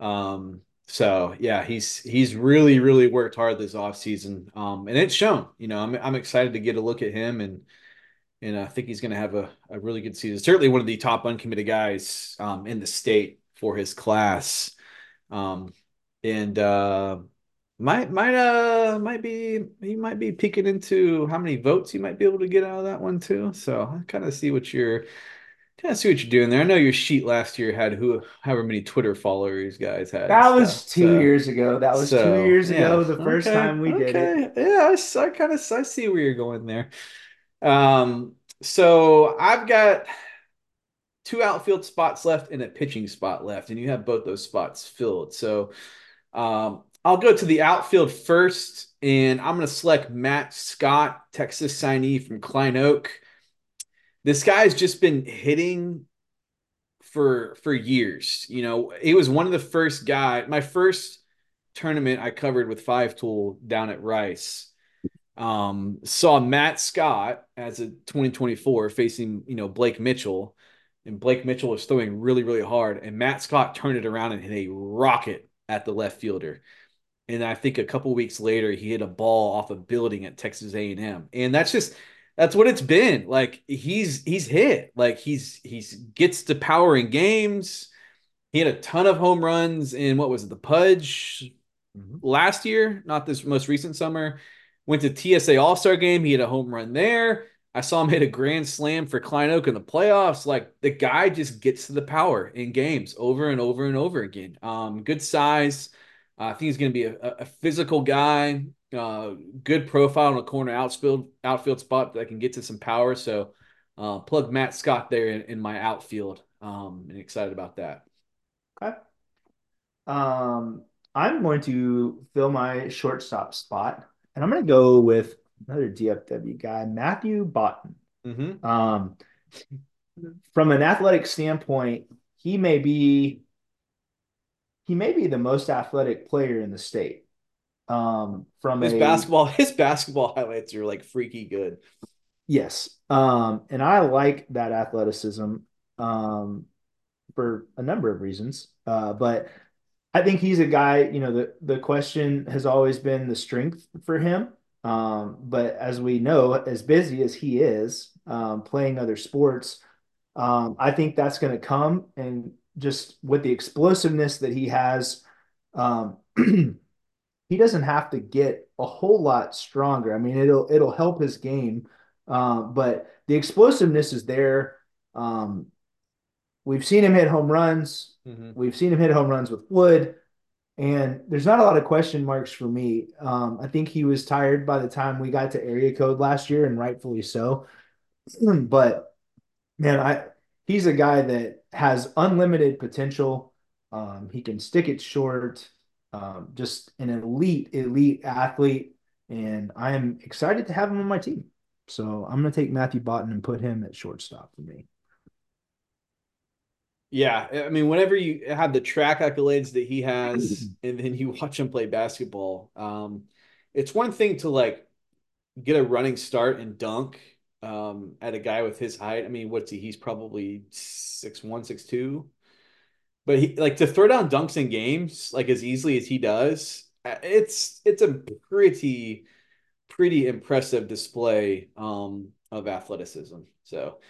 Um, so yeah, he's he's really, really worked hard this offseason. Um, and it's shown. You know, I'm I'm excited to get a look at him and and I think he's going to have a, a really good season. Certainly one of the top uncommitted guys um, in the state for his class, um, and uh, might might uh might be he might be peeking into how many votes you might be able to get out of that one too. So I kind of see what you're kind of see what you're doing there. I know your sheet last year had who however many Twitter followers guys had That stuff. was two So years ago. That was two years yeah, ago, the first okay, time we did it. okay, yeah. I, I kind of I see where you're going there. Um, so I've got two outfield spots left and a pitching spot left, and you have both those spots filled. So um, I'll go to the outfield first, and I'm going to select Matt Scott, Texas signee from Klein Oak. This guy has just been hitting for for years. You know, he was one of the first guy. My first tournament I covered with Five Tool down at Rice um, saw Matt Scott as a 2024 facing, you know, Blake Mitchell. And Blake Mitchell was throwing really, really hard. And Matt Scott turned it around and hit a rocket at the left fielder. And I think a couple weeks later, he hit a ball off a building at Texas A&M. And that's just that's what it's been. Like he's he's hit. Like he's he's gets to power in games. He had a ton of home runs in what was it, the Pudge Mhm. last year, not this most recent summer. Went to TSA All Star game. He had a home run there. I saw him hit a grand slam for Klein Oak in the playoffs. Like the guy just gets to the power in games over and over and over again. Um, good size. Uh, I think he's going to be a, a, physical guy. Uh, good profile in a corner outfield outfield spot that can get to some power. So uh, plug Matt Scott there in, in my outfield. Um, and excited about that. Okay. Um, I'm going to fill my shortstop spot, and I'm going to go with another DFW guy, Matthew Botten. Mm-hmm. Um, from an athletic standpoint, he may be he may be the most athletic player in the state. Um, from his a, basketball, his basketball highlights are like freaky good. Yes, um, and I like that athleticism um, for a number of reasons. Uh, but I think he's a guy. You know, the the question has always been the strength for him. Um, but as we know, as busy as he is um, playing other sports, um, I think that's going to come. And just with the explosiveness that he has, um, [CLEARS THROAT] he doesn't have to get a whole lot stronger. I mean, it'll it'll help his game, uh, but the explosiveness is there. Um, we've seen him hit home runs. Mm-hmm. We've seen him hit home runs with Wood. And there's not a lot of question marks for me. Um, I think he was tired by the time we got to area code last year, and rightfully so. [CLEARS THROAT] but man, I he's a guy that has unlimited potential. Um, he can stick it short. Um, just an elite, elite athlete, and I am excited to have him on my team. So I'm going to take Matthew Botten and put him at shortstop for me. Yeah, I mean, whenever you have the track accolades that he has, [CLEARS THROAT] and then you watch him play basketball, um, it's one thing to like get a running start and dunk um, at a guy with his height. I mean, what's he? He's probably six one, six two. But he like to throw down dunks in games like as easily as he does. Uh, it's it's a pretty pretty impressive display um, of athleticism. So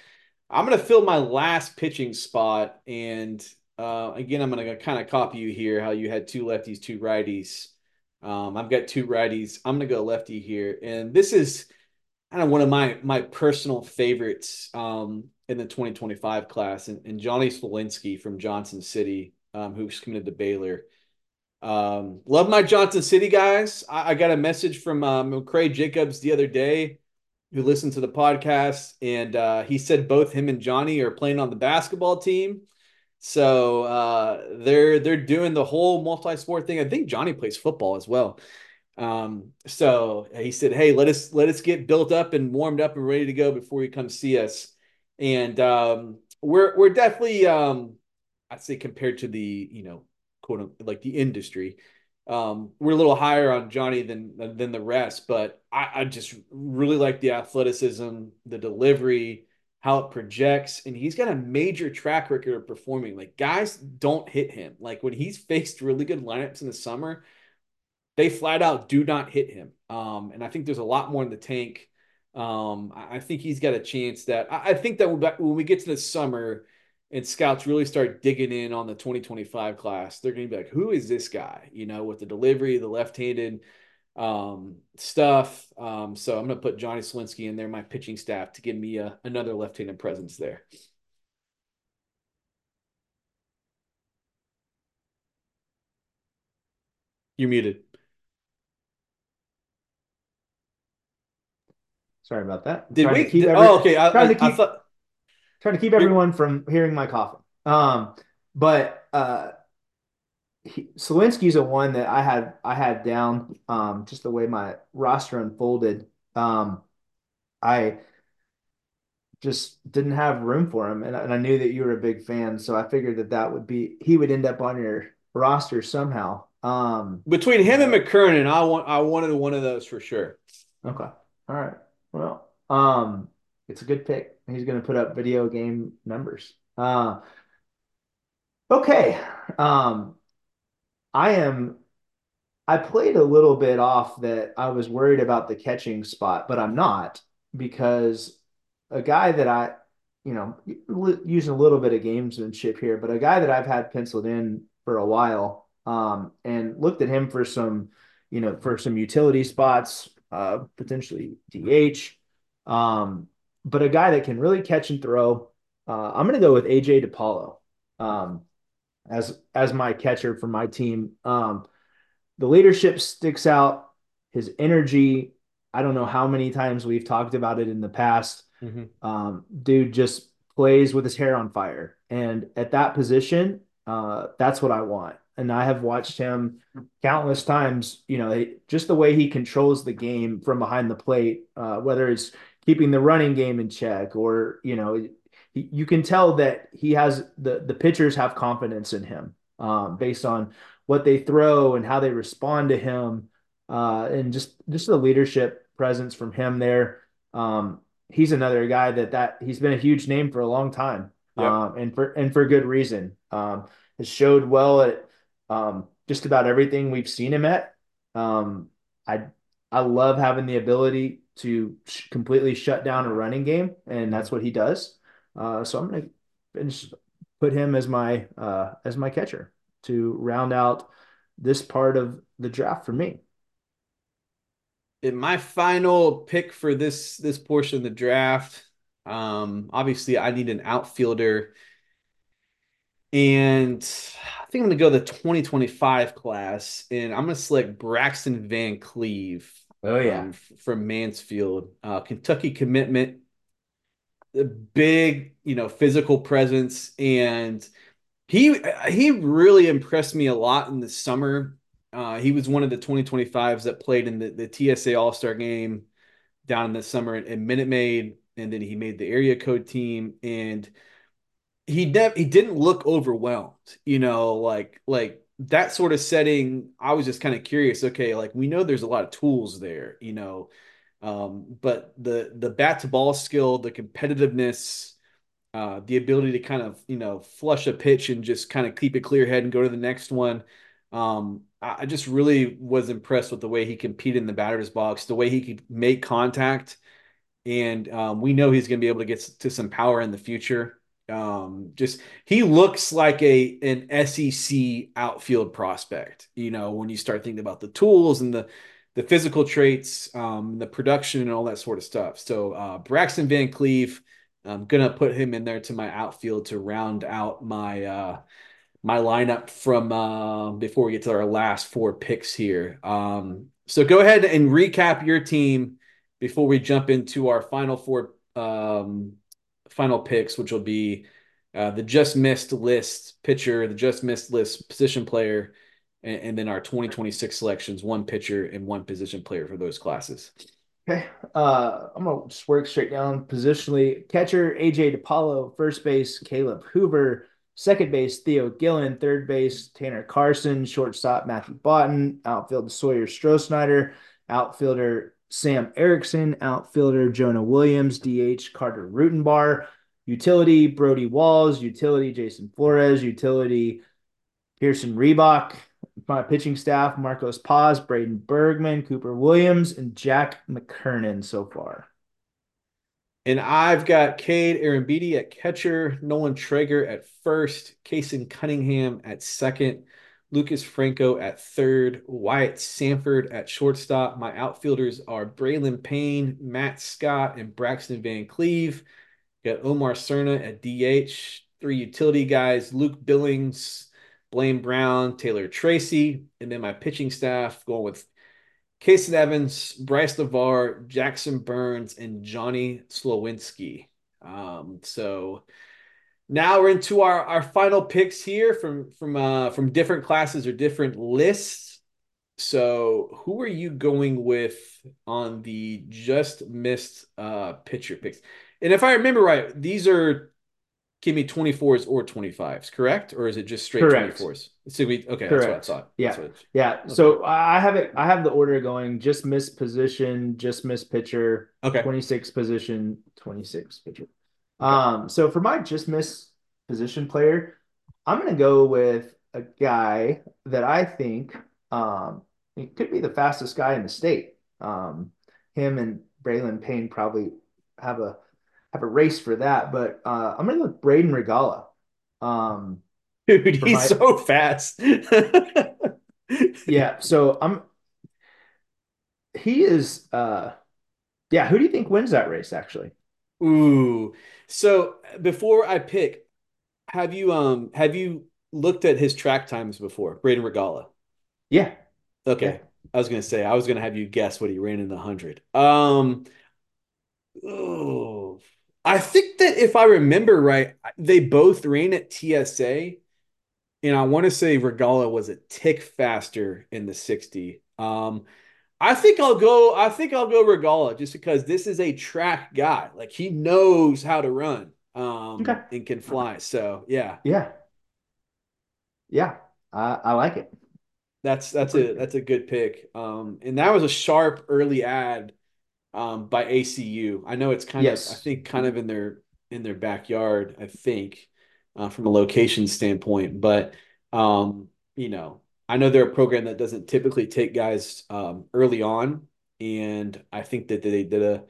I'm going to fill my last pitching spot. And uh, again, I'm going to kind of copy you here how you had two lefties, two righties. Um, I've got two righties. I'm going to go lefty here. And this is kind of one of my my personal favorites um, in the 2025 class. And, and Johnny Smolinski from Johnson City, um, who's committed to Baylor. Um, love my Johnson City guys. I, I got a message from um, Craig Jacobs the other day who listened to the podcast, and uh, he said both him and Johnny are playing on the basketball team. So uh, they're they're doing the whole multi-sport thing. I think Johnny plays football as well. Um, so he said, "Hey, let us let us get built up and warmed up and ready to go before you come see us." And um, we're we're definitely, um, I'd say, compared to the you know, quote like the industry, um, we're a little higher on Johnny than than the rest, but I, I just really like the athleticism, the delivery, how it projects, and he's got a major track record of performing. Like guys don't hit him. Like when he's faced really good lineups in the summer, they flat out do not hit him. Um, and I think there's a lot more in the tank. Um, I think he's got a chance that I, I think that when we get to the summer and scouts really start digging in on the 2025 class, they're going to be like, who is this guy? You know, with the delivery, the left handed um, stuff. Um, so I'm going to put Johnny Smolinski in there, my pitching staff, to give me a, another left handed presence there. You're muted. Sorry about that. Did we? Did, oh, okay. I, trying I, to keep, I thought trying to keep everyone from hearing my coughing. Um, but uh, he, a one that I had I had down um, just the way my roster unfolded. Um, I just didn't have room for him, and, and I knew that you were a big fan, so I figured that that would be he would end up on your roster somehow. Um, Between him and McKernan, I want I wanted one of those for sure. Okay, all right. Well, um, it's a good pick. He's going to put up video game numbers. Uh, okay. Um, I am. I played a little bit off that I was worried about the catching spot, but I'm not because a guy that I you know, using a little bit of gamesmanship here, but a guy that I've had penciled in for a while, um, and looked at him for some, you know, for some utility spots, uh, potentially DH, um, but a guy that can really catch and throw. Uh, I'm going to go with AJ DePaulo um, as as my catcher for my team. Um, the leadership sticks out. His energy. I don't know how many times we've talked about it in the past. Mm-hmm. Um, dude just plays with his hair on fire, and at that position, uh, that's what I want. And I have watched him countless times. You know, just the way he controls the game from behind the plate, uh, whether it's keeping the running game in check or you know you can tell that he has the the pitchers have confidence in him um, based on what they throw and how they respond to him, uh, and just just the leadership presence from him there. Um, he's another guy that that he's been a huge name for a long time, yep. um, and for and for good reason. Um, has showed well at um, just about everything we've seen him at. Um, I I love having the ability to sh- completely shut down a running game, and that's what he does. Uh, so I'm going to put him as my uh, as my catcher to round out this part of the draft for me. In my final pick for this this portion of the draft, um, obviously I need an outfielder, and I think I'm going to go the 2025 class, and I'm going to select Braxton Van Cleve. Oh yeah, um, from Mansfield, uh, Kentucky commitment, the big you know physical presence, and he he really impressed me a lot in the summer. Uh, he was one of the 2025s that played in the, the TSA All Star game down in the summer in Minute Maid, and then he made the area code team. And he never he didn't look overwhelmed, you know, like like that sort of setting. I was just kind of curious. Okay, like we know there's a lot of tools there, you know, um, but the the bat to ball skill, the competitiveness uh, the ability to kind of you know flush a pitch and just kind of keep a clear head and go to the next one. Um, I just really was impressed with the way he competed in the batter's box, the way he could make contact, and um, we know he's going to be able to get to some power in the future. Um, just he looks like a an SEC outfield prospect. You know, when you start thinking about the tools and the the physical traits, um, the production, and all that sort of stuff. So uh, Braxton Van Cleve I'm gonna put him in there to my outfield to round out my uh, my lineup from uh, before we get to our last four picks here. Um, so go ahead and recap your team before we jump into our final four um, final picks, which will be uh, the just missed list pitcher, the just missed list position player, and, and then our 2026 selections, one pitcher and one position player for those classes. Okay. Uh, I'm gonna just work straight down positionally. Catcher AJ DePaulo, first base Caleb Hoover, second base Theo Gillen, third base Tanner Carson, shortstop Matthew Botton, outfield Sawyer Strosnider, outfielder Sam Erickson, outfielder Jonah Williams, DH Carter Rutenbar, utility Brody Walls, utility Jason Flores, utility Pearson Reebok, my pitching staff Marcos Paz, Braden Bergman, Cooper Williams, and Jack McKernan so far. And I've got Cade Arrambide at catcher, Nolan Traeger at first, Kayson Cunningham at second, Lucas Franco at third, Wyatt Sanford at shortstop. My outfielders are Braylon Payne, Matt Scott, and Braxton Van Cleve. Got Omar Cerna at DH, three utility guys, Luke Billings, Blaine Brown, Taylor Tracy, and then my pitching staff going with Kason Evans, Bryce LeVar, Jackson Burns, and Johnny Smolinski. Um, so now we're into our, our final picks here from from uh, from different classes or different lists. So who are you going with on the just missed uh, pitcher picks? And if I remember right, these are give me 24s or 25s, correct? Or is it just straight correct. 24s? So we okay, correct. that's what I thought. Yeah. yeah. Okay. So I have it I have the order going just miss position, just miss pitcher, okay, 26 position, 26 pitcher. Um, so for my just miss position player, I'm gonna go with a guy that I think um he could be the fastest guy in the state. Um, him and Braylon Payne probably have a have a race for that. But uh, I'm gonna go with Braden Regala. Um, Dude, he's my so fast. yeah. So I'm he is uh yeah. Who do you think wins that race? Actually, Ooh. So before I pick, have you um have you looked at his track times before, Braden Regala? yeah, yeah. Okay. I was gonna say I was gonna have you guess what he ran in the hundred. Um, ooh. I think that if I remember right, they both ran at TSA, and I want to say Regala was a tick faster in the 60. Um, I think I'll go. I think I'll go Regala just because this is a track guy. Like he knows how to run, um, Okay. and can fly. So yeah, Yeah, yeah. I I like it. that's that's a that's a good pick. Um, and that was a sharp early ad um, by ACU. I know it's kind of, I think, kind of in their in their backyard. I think uh, from a location standpoint, but um, you know, I know they're a program that doesn't typically take guys um, early on, and I think that they did a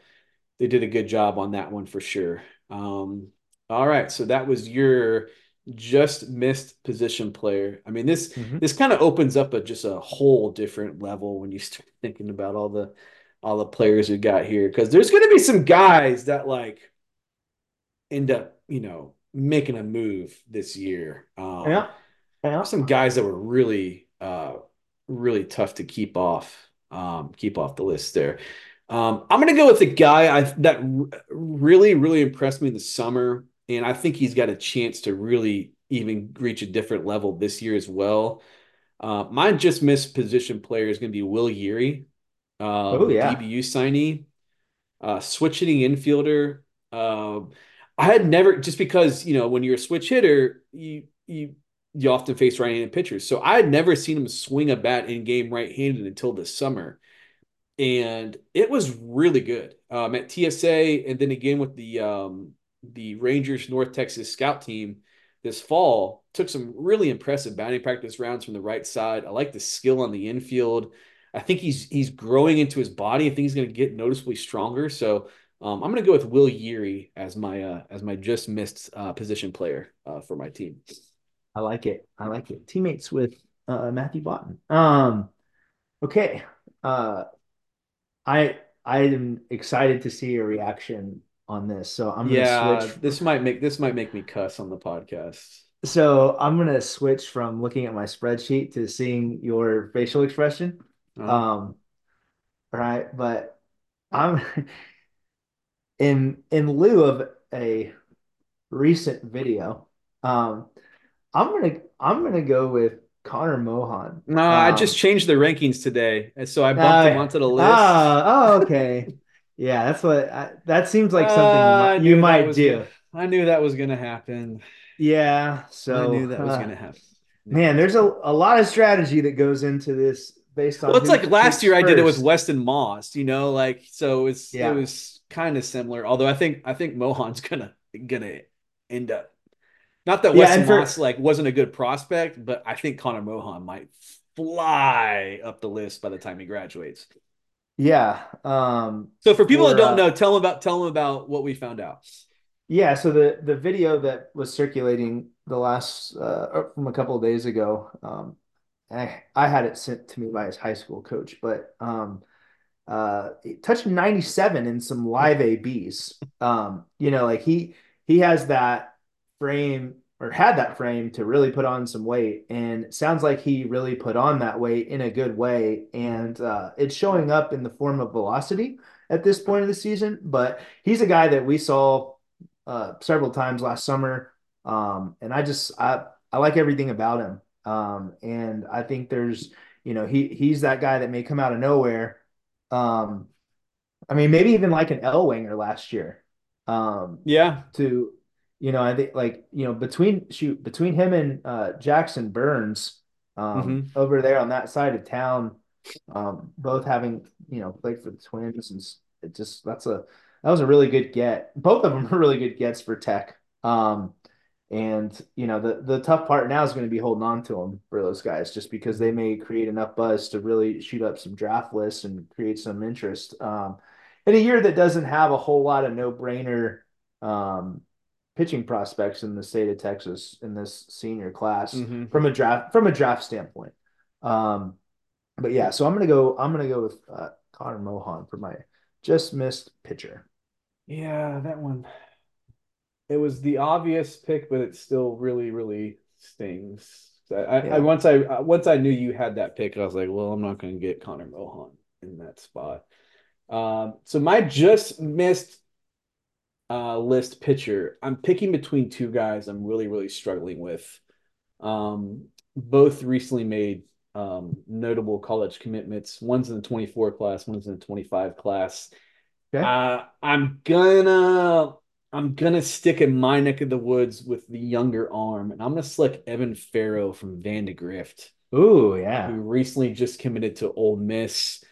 they did a good job on that one for sure. Um, all right, so that was your just missed position player. I mean, this hmm this kind of opens up a just a whole different level when you start [LAUGHS] thinking about all the all the players we got here because there's going to be some guys that like end up, you know, making a move this year. Um, Yeah. Yeah. some guys that were really uh really tough to keep off um keep off the list there. Um I'm gonna go with the guy I that r- really really impressed me in the summer and I think he's got a chance to really even reach a different level this year as well. Uh my just missed position player is gonna be Will Yeary, Oh um yeah. DBU signee uh, switch hitting infielder. Um, I had never just because you know when you're a switch hitter, you you you often face right-handed pitchers. So I had never seen him swing a bat in game right-handed until this summer, and it was really good um, at TSA, and then again with the um, the Rangers North Texas scout team this fall. Took some really impressive batting practice rounds from the right side. I like the skill on the infield. I think he's he's growing into his body. I think he's going to get noticeably stronger. So um, I'm going to go with Will Yeary as my uh, as my just missed uh, position player uh, for my team. I like it. I like it. Teammates with uh Matthew Botton. Um. Okay. Uh. I I am excited to see your reaction on this. So I'm gonna switch. Yeah, this might make this might make me cuss on the podcast. So I'm gonna switch from looking at my spreadsheet to seeing your facial expression. Uh, Um. All right, but I'm [LAUGHS] in in lieu of a recent video. Um. I'm gonna I'm gonna go with Connor Mohan. no, I just Um, changed the rankings today, and so I bumped him uh, onto the list. oh, oh, okay. Yeah, that's what I, that seems like something you Uh, might you might was gonna. do. I knew that was gonna happen. Yeah, so I knew that was uh, gonna happen. man, there's a, a lot of strategy that goes into this based on. Well, it's like last year I did it with. Weston Moss, you know, like so it's yeah. it was kind of similar. Although I think I think Mohan's [LAUGHS] gonna gonna end up not that Yeah, Weston and Moss like wasn't a good prospect, but I think Connor Mohan might fly up the list by the time he graduates. yeah, um So for people that don't uh know, tell them about tell them about what we found out. yeah, so the the video that was circulating the last uh from a couple of days ago, um I, I had it sent to me by his high school coach, but um uh touching 97 in some live ABs. Um, you know, like he he has that frame or had that frame to really put on some weight and it sounds like he really put on that weight in a good way and uh it's showing up in the form of velocity at this point of the season, but he's a guy that we saw uh several times last summer. Um and I just I I like everything about him. Um and I think there's you know he he's that guy that may come out of nowhere um, I mean, maybe even like an L winger last year. Um, Yeah. to you know, I think like you know between shoot between him and uh, Jackson Burns, um, hmm over there on that side of town, um, both having you know played for the Twins, and it just that's a that was a really good get. Both of them are [LAUGHS] really good gets for Tech. Um, and you know the the tough part now is going to be holding on to them for those guys, just because they may create enough buzz to really shoot up some draft lists and create some interest. Um, in a year that doesn't have a whole lot of no brainer um, pitching prospects in the state of Texas in this senior class Mhm. from a draft from a draft standpoint. Um, but yeah, so I'm gonna go. I'm gonna go with uh, Connor Mohan for my just missed pitcher. Yeah, that one. It was the obvious pick, but it still really, really stings. I, I, Yeah. I once I uh, once I knew you had that pick, I was like, well, I'm not going to get Connor Mohan in that spot. Um, so my just missed uh, list pitcher, I'm picking between two guys I'm really, really struggling with. Um, both recently made um, notable college commitments. One's in the 24 class, one's in the 25 class. Okay. Uh, I'm gonna I'm gonna stick in my neck of the woods with the younger arm, and I'm gonna select Evan Farrow from Vandegrift, Ooh, yeah. who recently just committed to Ole Miss.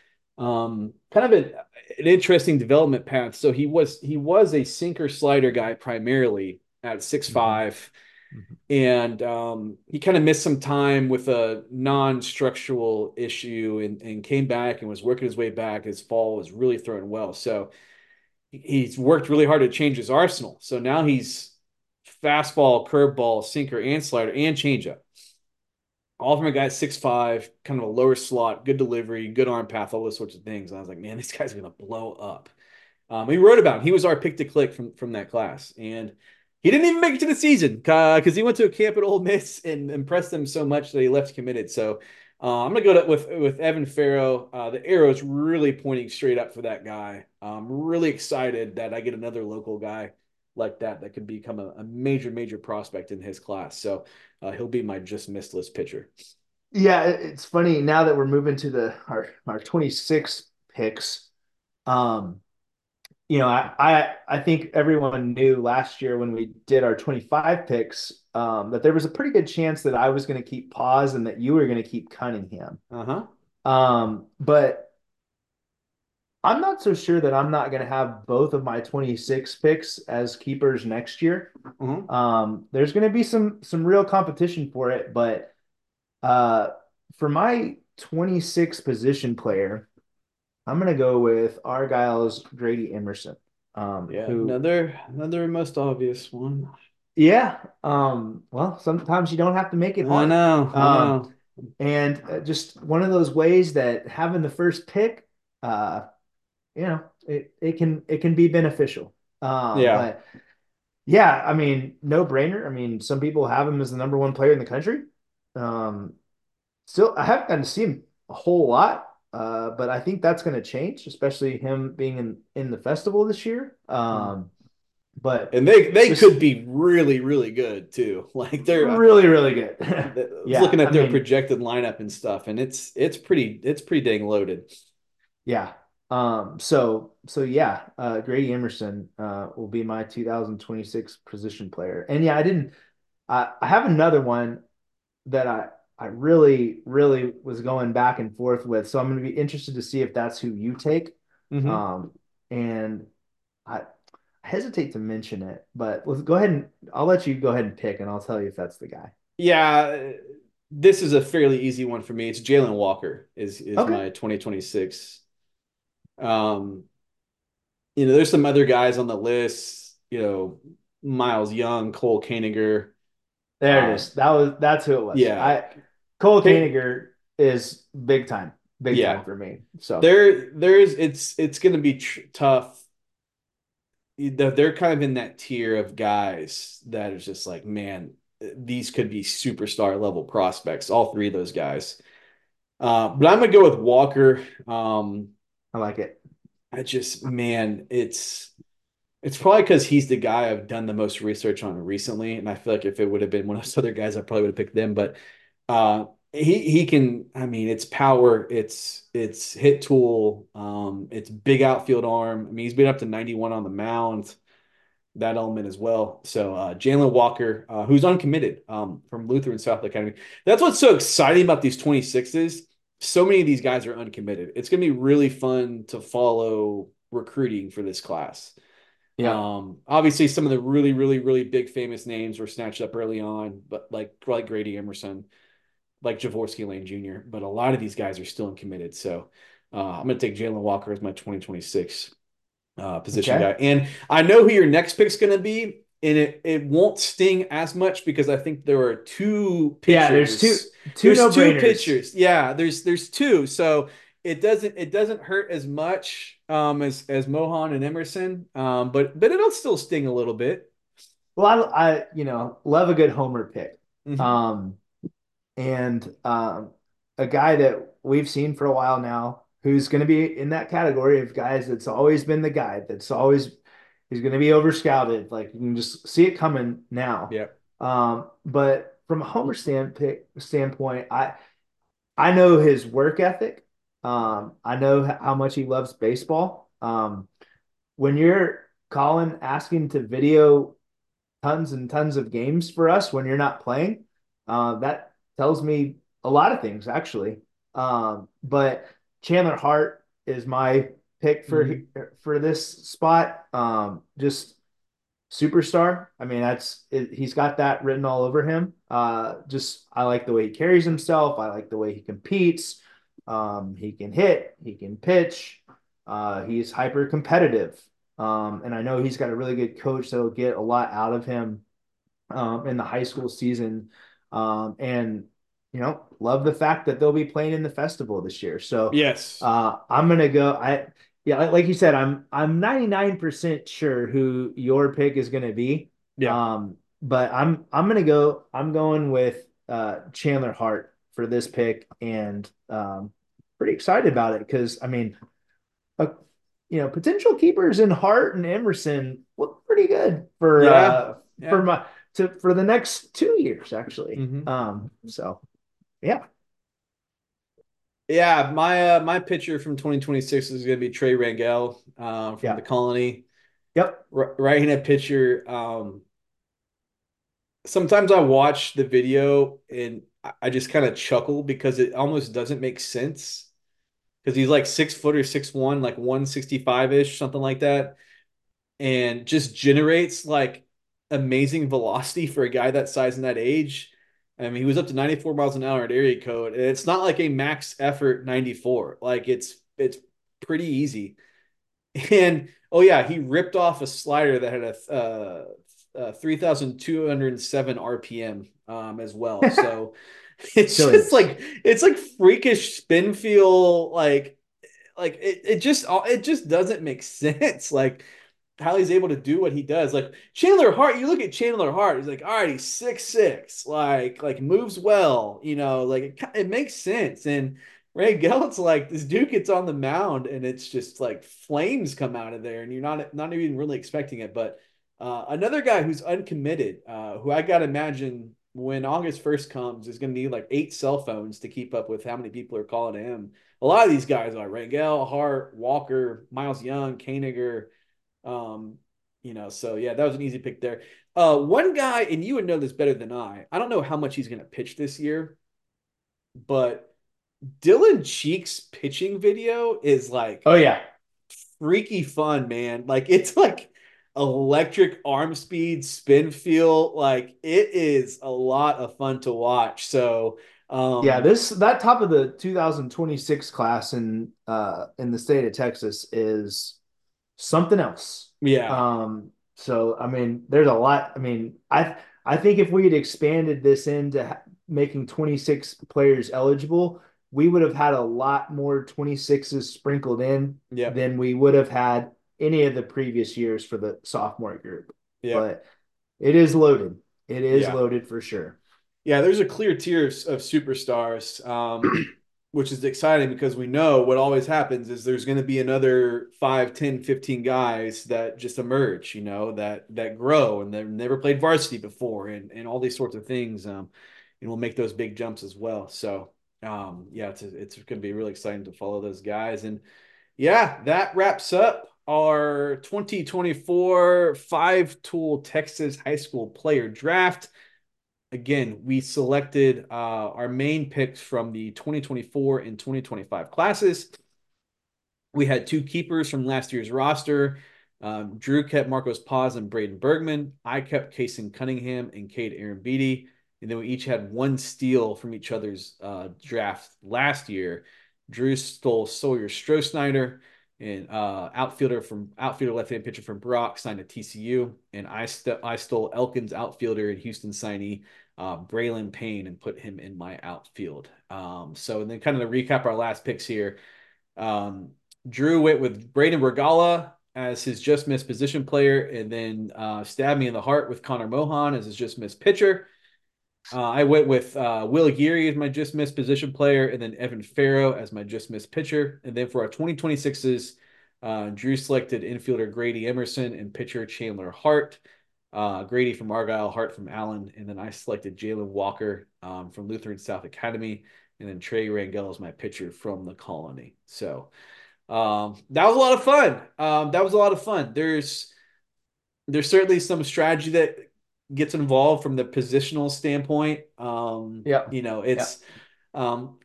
Um, kind of an, an interesting development path. So he was he was a sinker slider guy primarily at six five, Mhm. and um, he kind of missed some time with a non-structural issue and, and came back and was working his way back. His fall was really throwing well. So he's worked really hard to change his arsenal. So now he's fastball, curveball, sinker, and slider, and changeup. All from a guy at six five, kind of a lower slot, good delivery, good arm path, all those sorts of things. And I was like, man, this guy's gonna blow up. Um, we wrote about him. He was our pick to click from from that class, and he didn't even make it to the season because he went to a camp at Ole Miss and impressed them so much that he left committed. So uh, I'm gonna go to, with with Evan Farrow. Uh, the arrow is really pointing straight up for that guy. I'm really excited that I get another local guy like that that could become a, a major major prospect in his class. So uh, he'll be my just missed list pitcher. Yeah, it's funny now that we're moving to the our our 26 picks. Um, you know, I I I think everyone knew last year when we did our 25 picks, um, that there was a pretty good chance that I was going to keep Paz and that you were going to keep Cunningham. Uh huh. Um, but I'm not so sure that I'm not going to have both of my 26 picks as keepers next year. Uh-huh. Um, there's going to be some some real competition for it, but uh, for my 26 position player, I'm going to go with Argyle's Grady Emerson. Um, Yeah, who, another another most obvious one. yeah. Um, well, sometimes you don't have to make it I know. I Um, know. and uh, just one of those ways that having the first pick, uh, you know, it, it can it can be beneficial. Um, Yeah. but yeah, I mean, no brainer. I mean, some people have him as the number one player in the country. Um, still, I haven't gotten to see him a whole lot, uh, but I think that's going to change, especially him being in in the festival this year. Um, but And they they Just- could be really really good too. [LAUGHS] Like they're really, really good. [LAUGHS] [LAUGHS] Yeah, looking at I their mean- projected lineup and stuff, and it's it's pretty it's pretty dang loaded. Yeah. Um, so so yeah, uh Grady Emerson uh will be my 2026 position player. And yeah, I didn't I I have another one that I I really really was going back and forth with. So I'm going to be interested to see if that's who you take. Mhm. Um and I I hesitate to mention it, but let's go ahead and I'll let you go ahead and pick and I'll tell you if that's the guy. Yeah, this is a fairly easy one for me. It's Jalen Walker is is Okay. my 2026. Um, you know, there's some other guys on the list, you know, Miles Young, Cole Koeniger. There Um, it is. That was that's who it was. yeah. I Cole Koeniger is big time. Big Yeah. time for me. So There, there's it's it's going to be tr tough. They're they're kind of in that tier of guys that is just like, man, these could be superstar level prospects. All three of those guys. Uh, but I'm gonna go with Walker. Um, I like it. I just, man, it's it's probably because he's the guy I've done the most research on recently, and I feel like if it would have been one of those [LAUGHS] other guys, I probably would have picked them. But uh, he he can. I mean, it's power, it's it's hit tool, um, it's big outfield arm. I mean, he's been up to 91 on the mound, that element as well. So uh, Jalen Walker, uh, who's uncommitted um, from Lutheran South Academy. That's what's so exciting about these 26s. So many of these guys are uncommitted. It's going to be really fun to follow recruiting for this class. Yeah. Um, obviously, some of the really, really, really big famous names were snatched up early on, but like like Grady Emerson, like Javorsky Lane Jr. But a lot of these guys are still uncommitted. So uh, I'm going to take Jalen Walker as my 2026 uh, position okay. guy. And I know who your next pick's going to be, and it, it won't sting as much because I think there are two pitchers. Yeah, there's two two there's two pitchers. Yeah, there's there's two. So it doesn't it doesn't hurt as much um, as as Mohan and Emerson, um, but but it'll still sting a little bit. Well, I, I you know love a good homer pick, mm-hmm. um, and um, a guy that we've seen for a while now who's going to be in that category of guys that's always been the guy that's always he's going to be over scouted. Like you can just see it coming now. Yeah. Um, but from a homer stand pick, standpoint, I I know his work ethic. Um, I know how much he loves baseball. Um, when you're calling, asking to video tons and tons of games for us when you're not playing, uh, that tells me a lot of things actually. Um, but Chandler Hart is my pick for mm-hmm. for this spot. Um, just superstar. I mean, that's it, he's got that written all over him. Uh, just I like the way he carries himself. I like the way he competes. Um, he can hit. He can pitch. Uh, he's hyper competitive. Um, and I know he's got a really good coach that'll get a lot out of him um, in the high school season. Um, and you know, love the fact that they'll be playing in the festival this year. So yes, uh, I'm gonna go. I yeah, like you said, I'm I'm 99% sure who your pick is gonna be. Yeah. Um, but I'm I'm gonna go. I'm going with uh, Chandler Hart for this pick, and um, pretty excited about it because I mean, uh, you know, potential keepers in Hart and Emerson look pretty good for yeah. uh, yeah. for my to for the next two years actually. Mm-hmm. Um, so yeah. Yeah, my uh, my pitcher from 2026 is going to be Trey Rangel uh, from yeah. the Colony. Yep, R- right-handed pitcher. Um, sometimes I watch the video and I just kind of chuckle because it almost doesn't make sense. Because he's like six foot or six one, like 165 ish, something like that, and just generates like amazing velocity for a guy that size and that age. I mean, he was up to 94 miles an hour at area code, and it's not like a max effort 94. Like it's it's pretty easy. [LAUGHS] And oh yeah, he ripped off a slider that had a, uh, uh 3,207 RPM um, as well. [LAUGHS] So it's so just it's... like it's like freakish spin feel like like it, it just it just doesn't make [LAUGHS] sense. Like how he's able to do what he does. Like Chandler Hart, you look at Chandler Hart, he's like, all right, he's six six, like like moves well, you know, like it, it makes sense. And Ray Rangel's like this dude gets on the mound and it's just like flames come out of there, and you're not not even really expecting it. But uh, another guy who's uncommitted, uh, who I gotta imagine when August first comes is to need like eight cell phones to keep up with how many people are calling him. A lot of these guys are Rangel, Hart, Walker, Miles Young, Koeniger um, you know, so yeah, that was an easy pick there. Uh, one guy, and you would know this better than I. I don't know how much he's going to pitch this year, but Dylan Cheek's pitching video is like, oh yeah, freaky fun, man. Like it's like electric arm speed, spin feel. Like it is a lot of fun to watch. So um, yeah, this that top of the 2026 class in uh in the state of Texas is something else. Yeah. Um, so I mean, there's a lot. I mean, I I think if we had expanded this into making 26 players eligible, we would have had a lot more 26s sprinkled in yep. than we would have had any of the previous years for the sophomore group. Yeah. But it is loaded. It is yeah. loaded for sure. Yeah, there's a clear tier of, of superstars. Um, [CLEARS THROAT] which is exciting because we know what always happens is there's going to be another 5 10 15 guys that just emerge you know that that grow and they've never played varsity before and and all these sorts of things um and will make those big jumps as well. So um yeah it's it's going to be really exciting to follow those guys. And yeah that wraps up our 2024 five tool texas high school player draft again, we selected uh, our main picks from the 2024 and 2025 classes. We had two keepers from last year's roster. Um, Drew kept Marcos Paz and Braden Bergman. I kept Kayson Cunningham and Cade Arrambide. And then we each had one steal from each other's uh, draft last year. Drew stole Sawyer Stroh and uh, outfielder from outfielder left-handed pitcher from Brock signed to TCU, and I st- I stole Elkins outfielder and Houston signee uh, Braylon Payne and put him in my outfield. Um, so and then kind of to recap our last picks here, um, Drew went with Braden Regala as his just missed position player, and then uh, stabbed me in the heart with Connor Mohan as his just missed pitcher. Uh, I went with uh, Will Geary as my just missed position player, and then Evan Farrow as my just missed pitcher. And then for our 2026s, uh, Drew selected infielder Grady Emerson and pitcher Chandler Hart. Uh, Grady from Argyle, Hart from Allen, and then I selected Jalen Walker um, from Lutheran South Academy, and then Trey Rangel as my pitcher from the Colony. So um, that was a lot of fun. Um, that was a lot of fun. There's there's certainly some strategy that gets involved from the positional standpoint. Um, yeah, you know, it's yeah. um,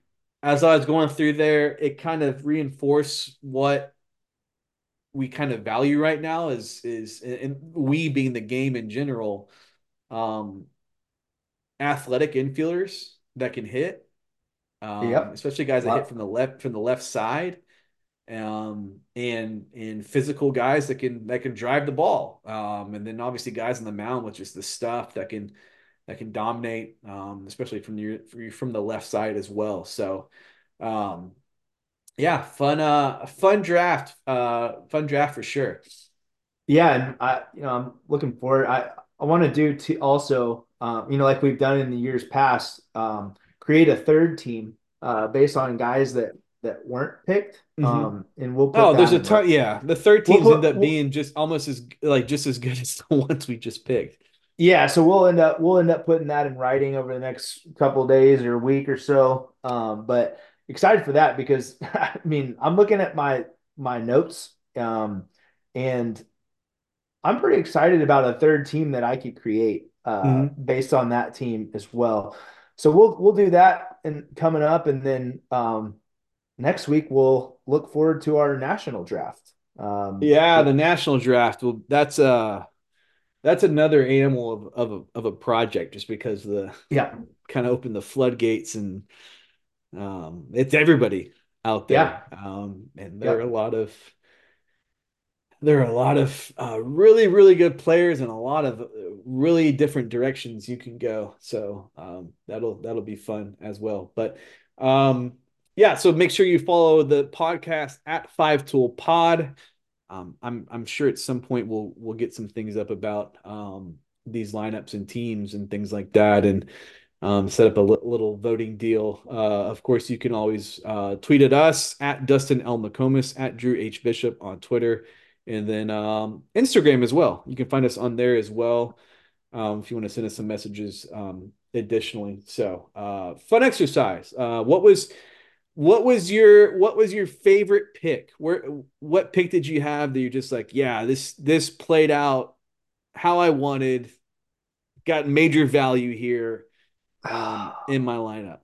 as I was going through there, it kind of reinforced what we kind of value right now is is and we being the game in general, um, athletic infielders that can hit, um, yep. especially guys that wow. hit from the left from the left side um, and and physical guys that can that can drive the ball, um, and then obviously guys on the mound with just the stuff that can that can dominate, um, especially from your from the left side as well. So, um, yeah, fun uh fun draft, uh, fun draft for sure. Yeah, and I you know I'm looking forward. I I want to do to also um, you know like we've done in the years past, um, create a third team uh, based on guys that that weren't picked. Mm-hmm. Um, and we'll oh, there's a ton. Yeah, the third teams we'll put, end up we'll, being just almost as like just as good [LAUGHS] as the ones we just picked. Yeah, so we'll end up we'll end up putting that in writing over the next couple days or week or so. Um, but excited for that because [LAUGHS] I mean I'm looking at my my notes, um, and I'm pretty excited about a third team that I could create uh, mm-hmm. based on that team as well. So we'll we'll do that and coming up, and then um, next week we'll look forward to our national draft. Um, yeah, the national draft. Well, that's uh that's another animal of of a, of a project, just because the yeah kind of open the floodgates and um, it's everybody out there. Yeah. Um, and there yeah. are a lot of there are a lot of uh, really really good players and a lot of uh, really different directions you can go. So um, that'll that'll be fun as well. But um, yeah, so make sure you follow the podcast at Five Tool Pod. Um, I'm I'm sure at some point we'll we'll get some things up about um, these lineups and teams and things like that, and um, set up a li- little voting deal. Uh, of course, you can always uh, tweet at us at Dustin L McComas at Drew H Bishop on Twitter, and then um, Instagram as well. You can find us on there as well um, if you want to send us some messages. Um, additionally, so uh, fun exercise. Uh, what was what was your what was your favorite pick? Where what pick did you have that you're just like, yeah, this this played out how I wanted, got major value here um, in my lineup.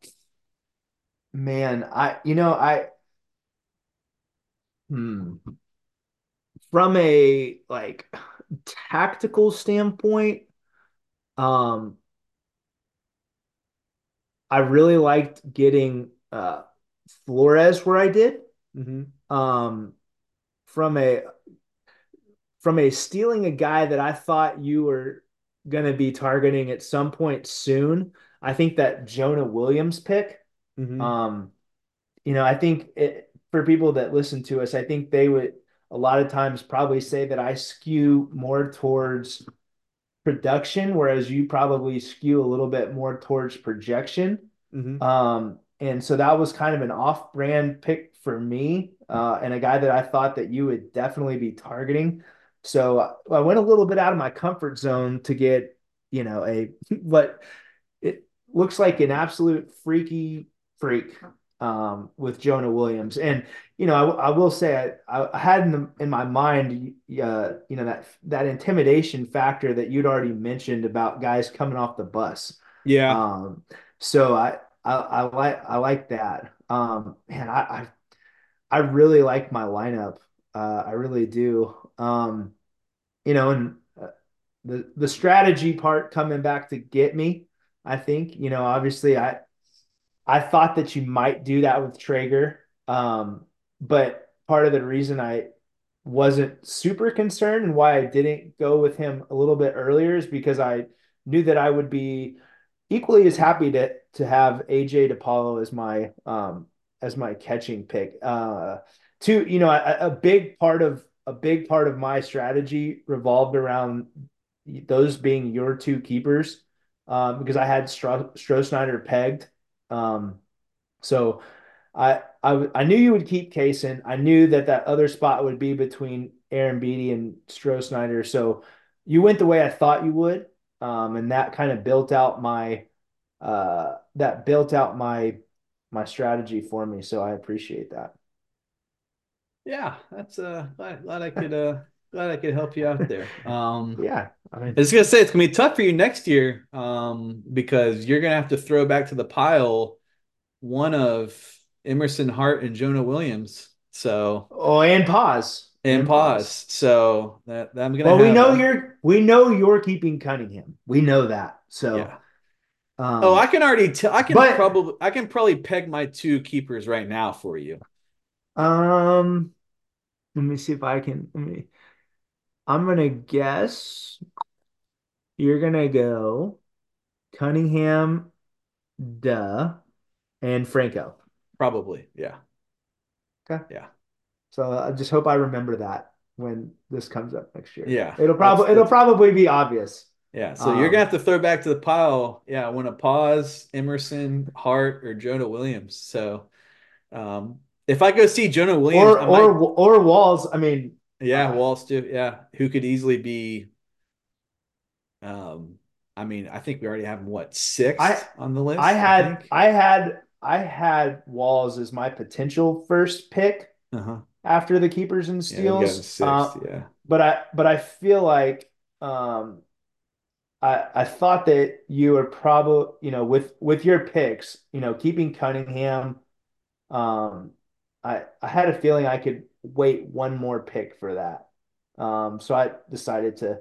Man, I you know I hmm from a like tactical standpoint, um, I really liked getting uh Flores where I did. Mm-hmm. Um, from a from a stealing a guy that I thought you were going to be targeting at some point soon. I think that Jonah Williams pick. Mm-hmm. Um, you know, I think it, for people that listen to us, I think they would a lot of times probably say that I skew more towards production, whereas you probably skew a little bit more towards projection. Mm-hmm. Um, and so that was kind of an off-brand pick for me, uh, and a guy that I thought that you would definitely be targeting. So I went a little bit out of my comfort zone to get, you know, a [LAUGHS] what it looks like an absolute freaky freak um, with Jonah Williams. And you know, I, I will say I, I had in, the, in my mind, uh, you know, that that intimidation factor that you'd already mentioned about guys coming off the bus. Yeah. Um, so I I, like I like that. Um, man, I, I I really like my lineup. Uh, I really do. Um, you know, and uh, the the strategy part coming back to get me. I think you know, obviously, I I thought that you might do that with Traeger, um, but part of the reason I wasn't super concerned and why I didn't go with him a little bit earlier is because I knew that I would be equally as happy to to have AJ DePaulo as my um as my catching pick. Uh, to you know, a, a big part of a big part of my strategy revolved around those being your two keepers um, because I had Stro- Stroh pegged. Um, so I, I I knew you would keep Kayson. I knew that that other spot would be between Arrambide and Stroh So you went the way I thought you would, um, and that kind of built out my uh, that built out my my strategy for me. So I appreciate that. Yeah, that's uh glad, glad I could uh glad I could help you out there. [LAUGHS] Um yeah, I mean I was gonna say it's gonna be tough for you next year, um, because you're gonna have to throw back to the pile one of Emerson Hart and Jonah Williams. So oh and Paz. And, and Paz. Paz. So that, that I'm gonna Well, we know you're we know you're keeping Cunningham. We know that. So yeah. Um, oh, I can already tell. I can but, probably I can probably peg my two keepers right now for you. Um, let me see if I can. Let me. I'm gonna guess you're gonna go Cunningham, duh, and Franco. Probably, yeah. Okay. Yeah. So I just hope I remember that when this comes up next year. Yeah. It'll probably it'll probably be obvious. Yeah. So um, you're gonna have to throw back to the pile. Yeah. When a Paz, Emerson, Hart, or Jonah Williams. So um if I go see Jonah Williams or might, or or Walls, I mean, yeah, uh, Walls too. Yeah, who could easily be. Um, I mean, I think we already have what six I, on the list. I had, I, I, had, I had Walls as my potential first pick uh-huh. after the keepers and steals. Yeah, uh, yeah, but I, but I feel like, um, I, I thought that you were probably, you know, with with your picks, you know, keeping Cunningham, um, I I had a feeling I could wait one more pick for that. Um, so I decided to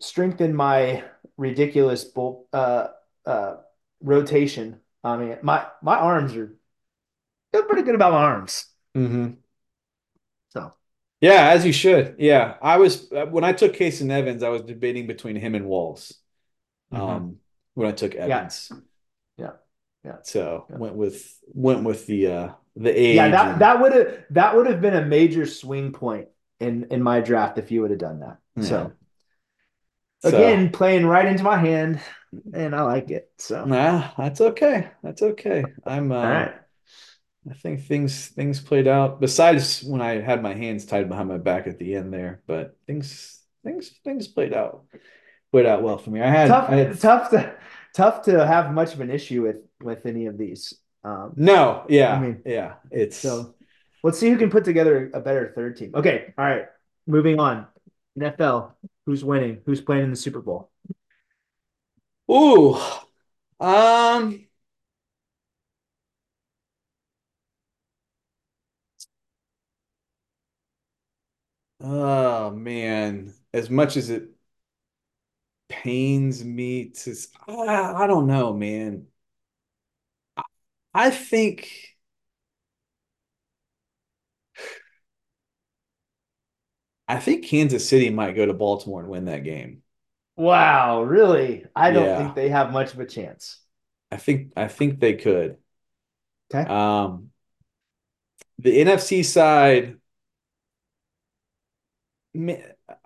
strengthen my ridiculous bull, uh, uh, rotation. I mean, my my arms are feel pretty good about my arms. Mm-hmm. Yeah, as you should. Yeah, I was when I took Kasen Evans, I was debating between him and Walls. Mm-hmm. Um, when I took Evans. Yeah. yeah. Yeah. So yeah. went with went with the uh the age. Yeah, that and... that would have that would have been a major swing point in in my draft if you would have done that. Yeah. So again, so, playing right into my hand, and I like it. So nah, that's okay. That's okay. I'm uh, all right. I think things things played out. Besides when I had my hands tied behind my back at the end there, but things things things played out played out well for me. I had tough I had, tough to tough to have much of an issue with with any of these. Um, no, yeah, I mean, yeah, it's so. Let's see who can put together a better third team. Okay, all right, moving on. NFL, who's winning? Who's playing in the Super Bowl? Ooh, um. Oh man, as much as it pains me to, I, I don't know, man. I think I think Kansas City might go to Baltimore and win that game. Wow, really? I don't yeah. think they have much of a chance. I think I think they could. Okay. Um the NFC side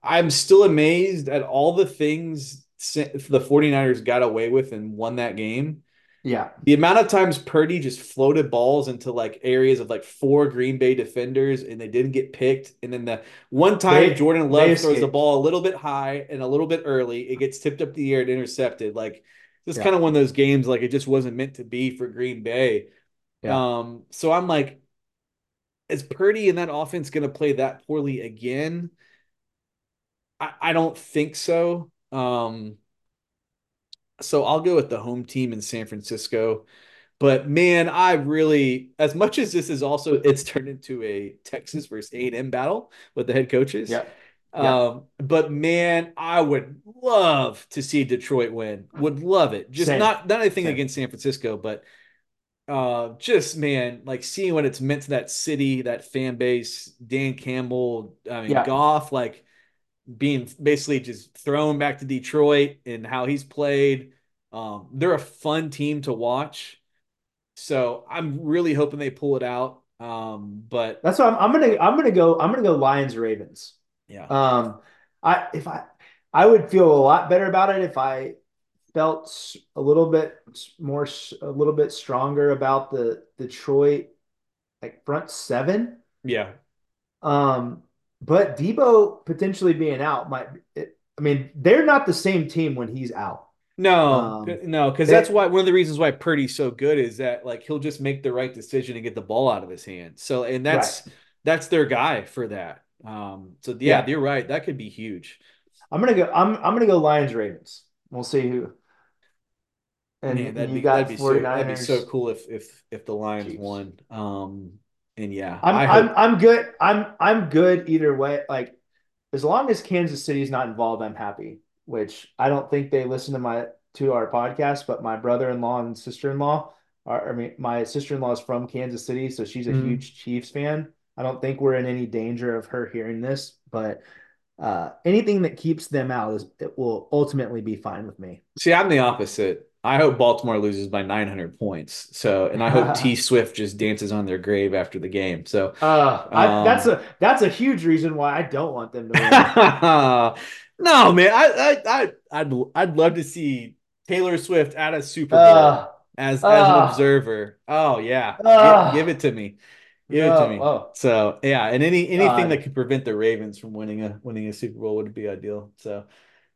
I'm still amazed at all the things the 49ers got away with and won that game. Yeah. The amount of times Purdy just floated balls into like areas of like four Green Bay defenders and they didn't get picked. And then the one time they, Jordan Love throws the ball a little bit high and a little bit early, it gets tipped up the air and intercepted. Like this yeah. kind of one of those games like it just wasn't meant to be for Green Bay. Yeah. Um, so I'm like, is Purdy in that offense going to play that poorly again? I, I don't think so. Um, so I'll go with the home team in San Francisco. But man, I really, as much as this is also, it's turned into a Texas versus A and M battle with the head coaches. Yeah. Um, but man, I would love to see Detroit win. Would love it. Just Same. not not anything Same. against San Francisco, but uh, just man, like seeing what it's meant to that city, that fan base, Dan Campbell, I mean, Yeah. Goff, like being basically just thrown back to Detroit and how he's played. Um, they're a fun team to watch. So I'm really hoping they pull it out. Um, but That's why I'm, I'm gonna I'm gonna go I'm gonna go Lions Ravens. yeah, Um, I if I I would feel a lot better about it if I felt a little bit more a little bit stronger about the Detroit like front seven. yeah, Um, but Deebo potentially being out might. It, I mean, they're not the same team when he's out. no, Um, no, because that's why one of the reasons why Purdy's so good is that like he'll just make the right decision and get the ball out of his hand. So and that's that's their guy for that. Um, so yeah, Yeah. you're right. That could be huge. I'm gonna go. I'm I'm gonna go Lions Ravens. We'll see who. And Man, that'd you be got that'd be so that'd be so cool if if if the Lions Chiefs. won. Um, and yeah, I'm I'm. I'm good. I'm I'm good either way. Like as long as Kansas City's not involved, I'm happy. Which I don't think they listen to my to our podcast, but my brother-in-law and sister-in-law are. I mean, my sister-in-law is from Kansas City, so she's a Mhm. huge Chiefs fan. I don't think we're in any danger of her hearing this, but uh, anything that keeps them out is it will ultimately be fine with me. See, I'm the opposite. I hope Baltimore loses by 900 points. So, and I hope [LAUGHS] T Swift just dances on their grave after the game. So, Uh, I, Um, that's a that's a huge reason why I don't want them to win. [LAUGHS] no, man, I, I, I, I'd, I'd love to see Taylor Swift at a Super Bowl Uh, as, as uh, an observer. Oh yeah, uh, give, it to me, give it to me. oh. So yeah, and any anything God. that could prevent the Ravens from winning a winning a Super Bowl would be ideal. So,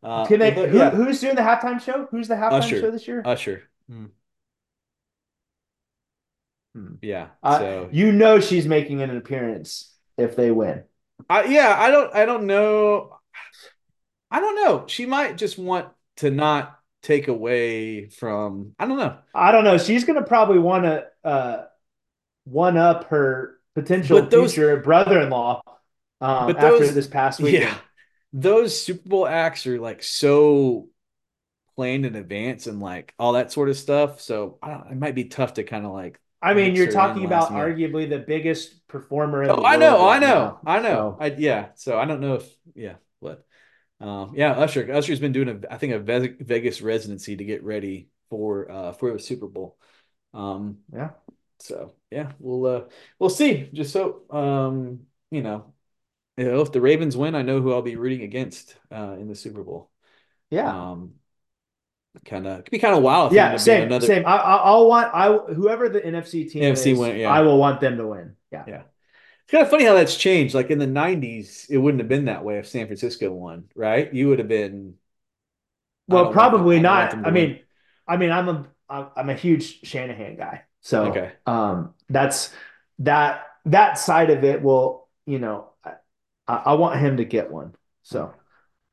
uh, Can they? but Who, yeah, who's doing the halftime show? Who's the halftime Usher. show this year? Usher. Hmm. Hmm. Yeah. Uh, so you know she's making an appearance if they win. I, yeah, I don't I don't know. I don't know. She might just want to not take away from I don't know. I don't know. She's gonna probably want to uh, one up her potential But those- future brother-in-law um, But after those- this past week. Yeah. Those Super Bowl acts are like so planned in advance and like all that sort of stuff. So I don't, it might be tough to kind of like I mean, you're talking about minute. arguably the biggest performer in Oh, I know, I know, now. I know. I yeah. So I don't know if yeah, but um yeah, Usher Usher's been doing a I think a Vegas residency to get ready for uh for the Super Bowl. Um yeah. so yeah, we'll uh we'll see. Just so um you know, you know, if the Ravens win, I know who I'll be rooting against uh in the Super Bowl. Yeah. Um kind of could be kind of wild if yeah, ended up being same, another same. I, I'll want I whoever the NFC team NFC is, win, yeah. I will want them to win. Yeah, Yeah. It's kind of funny how that's changed. Like in the 90s, it wouldn't have been that way if San Francisco won, right? You would have been Well, them- probably not. I win. mean, I mean, I'm a I'm I'm a huge Shanahan guy, so Okay. um, that's that that side of it will you know I, I want him to get one. So,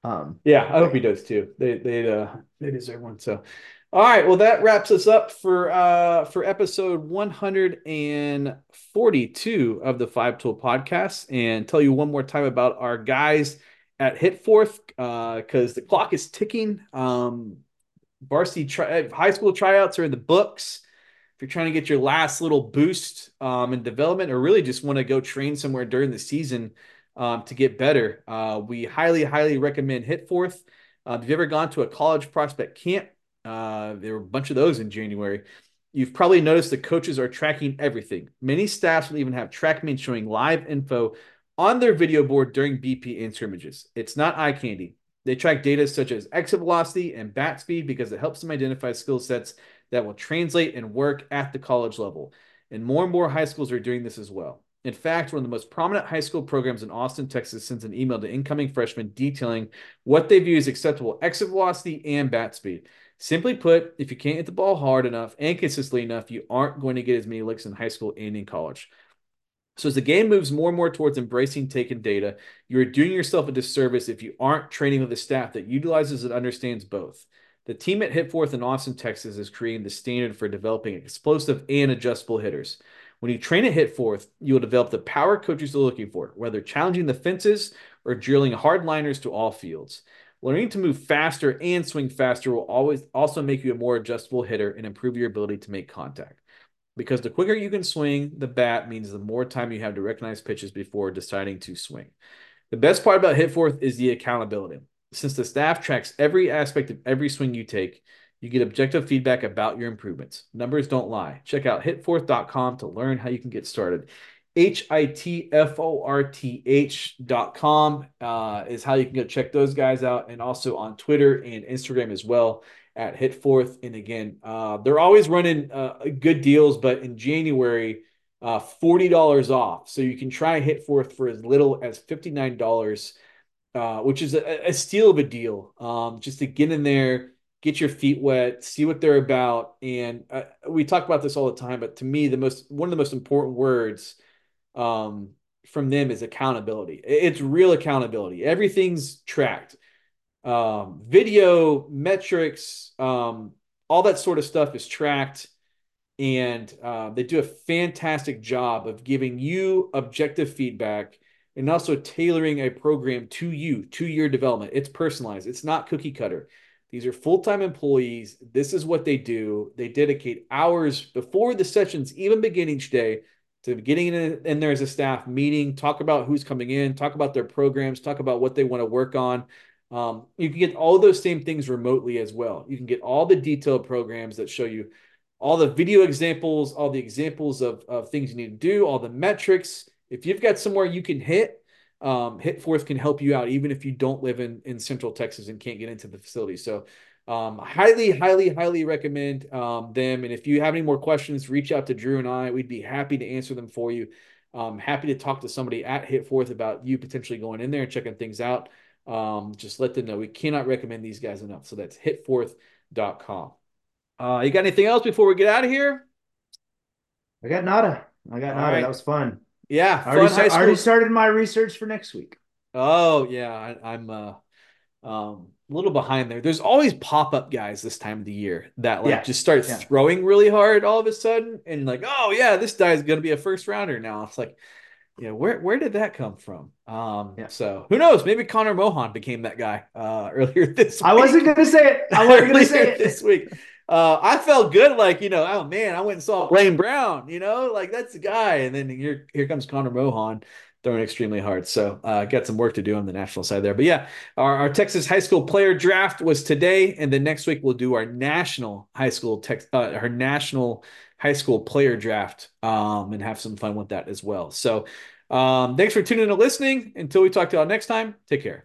um, Yeah, I hope he does too. They they uh they deserve one. So all right, well that wraps us up for uh for episode 142 of the Five Tool Podcast. And tell you one more time about our guys at Hitforth, uh, because the clock is ticking. Um varsity tri- high school tryouts are in the books. If you're trying to get your last little boost um, in development, or really just want to go train somewhere during the season um, to get better, uh, we highly, highly recommend Hitforth. Uh, if you've ever gone to a college prospect camp, uh, there were a bunch of those in January. You've probably noticed the coaches are tracking everything. Many staffs will even have TrackMan showing live info on their video board during BP and scrimmages. It's not eye candy. They track data such as exit velocity and bat speed because it helps them identify skill sets that will translate and work at the college level. And more and more high schools are doing this as well. In fact, one of the most prominent high school programs in Austin, Texas sends an email to incoming freshmen detailing what they view as acceptable exit velocity and bat speed. Simply put, if you can't hit the ball hard enough and consistently enough, you aren't going to get as many licks in high school and in college. So as the game moves more and more towards embracing taken data, you're doing yourself a disservice if you aren't training with a staff that utilizes and understands both. The team at Hitforth in Austin, Texas is creating the standard for developing explosive and adjustable hitters. When you train at Hitforth, you will develop the power coaches are looking for, whether challenging the fences or drilling hard liners to all fields. Learning to move faster and swing faster will always also make you a more adjustable hitter and improve your ability to make contact. because the quicker you can swing the bat means the more time you have to recognize pitches before deciding to swing. The best part about HitForth is the accountability. Since the staff tracks every aspect of every swing you take, you get objective feedback about your improvements. Numbers don't lie. Check out hitforth.com to learn how you can get started. H I T F O R T H dot com uh, is how you can go check those guys out, and also on Twitter and Instagram as well at Hitforth. And again, uh, they're always running uh, good deals, but in January, uh, $40 off. So you can try Hitforth for as little as $59, uh, which is a, a, steal of a deal. Um, just to get in there, get your feet wet, see what they're about. And uh, we talk about this all the time, but to me, the most one of the most important words um, from them is accountability. It's real accountability. Everything's tracked um, video metrics, um, all that sort of stuff is tracked. And uh, they do a fantastic job of giving you objective feedback and also tailoring a program to you, to your development. It's personalized, it's not cookie cutter. These are full time employees. This is what they do. They dedicate hours before the sessions even begin each day to getting in, in there as a staff meeting, talk about who's coming in, talk about their programs, talk about what they want to work on. Um, you can get all those same things remotely as well. You can get all the detailed programs that show you all the video examples, all the examples of, of things you need to do, all the metrics. If you've got somewhere you can hit, um, HitForth can help you out, even if you don't live in, in Central Texas and can't get into the facility. So, um, highly, highly, highly recommend um, them. And if you have any more questions, reach out to Drew and I. We'd be happy to answer them for you. Um, happy to talk to somebody at HitForth about you potentially going in there and checking things out um, just let them know we cannot recommend these guys enough. So that's hitforth.com. Uh, you got anything else before we get out of here? I got nada. I got All nada. Right. That was fun. Yeah, I already, I already, started my research for next week. Oh yeah, I, am uh, um, a little behind there. There's always pop up guys this time of the year that like yeah. just start yeah. throwing really hard all of a sudden, and like, oh yeah, this guy's gonna be a first rounder now. It's like, yeah, where where did that come from? Um, yeah. so who knows? Maybe Connor Mohan became that guy uh, [LAUGHS] earlier this week. I wasn't gonna say it. I wasn't gonna [LAUGHS] say it this week. Uh, I felt good, like you know, oh man, I went and saw Blaine Brown, you know, like that's the guy. And then here here comes Connor Mohan throwing extremely hard. So uh, got some work to do on the national side there. But yeah, our, our, Texas high school player draft was today, and then next week we'll do our national high school tech, uh, our national high school player draft um, and have some fun with that as well. So um, thanks for tuning in and listening. Until we talk to y'all next time, take care.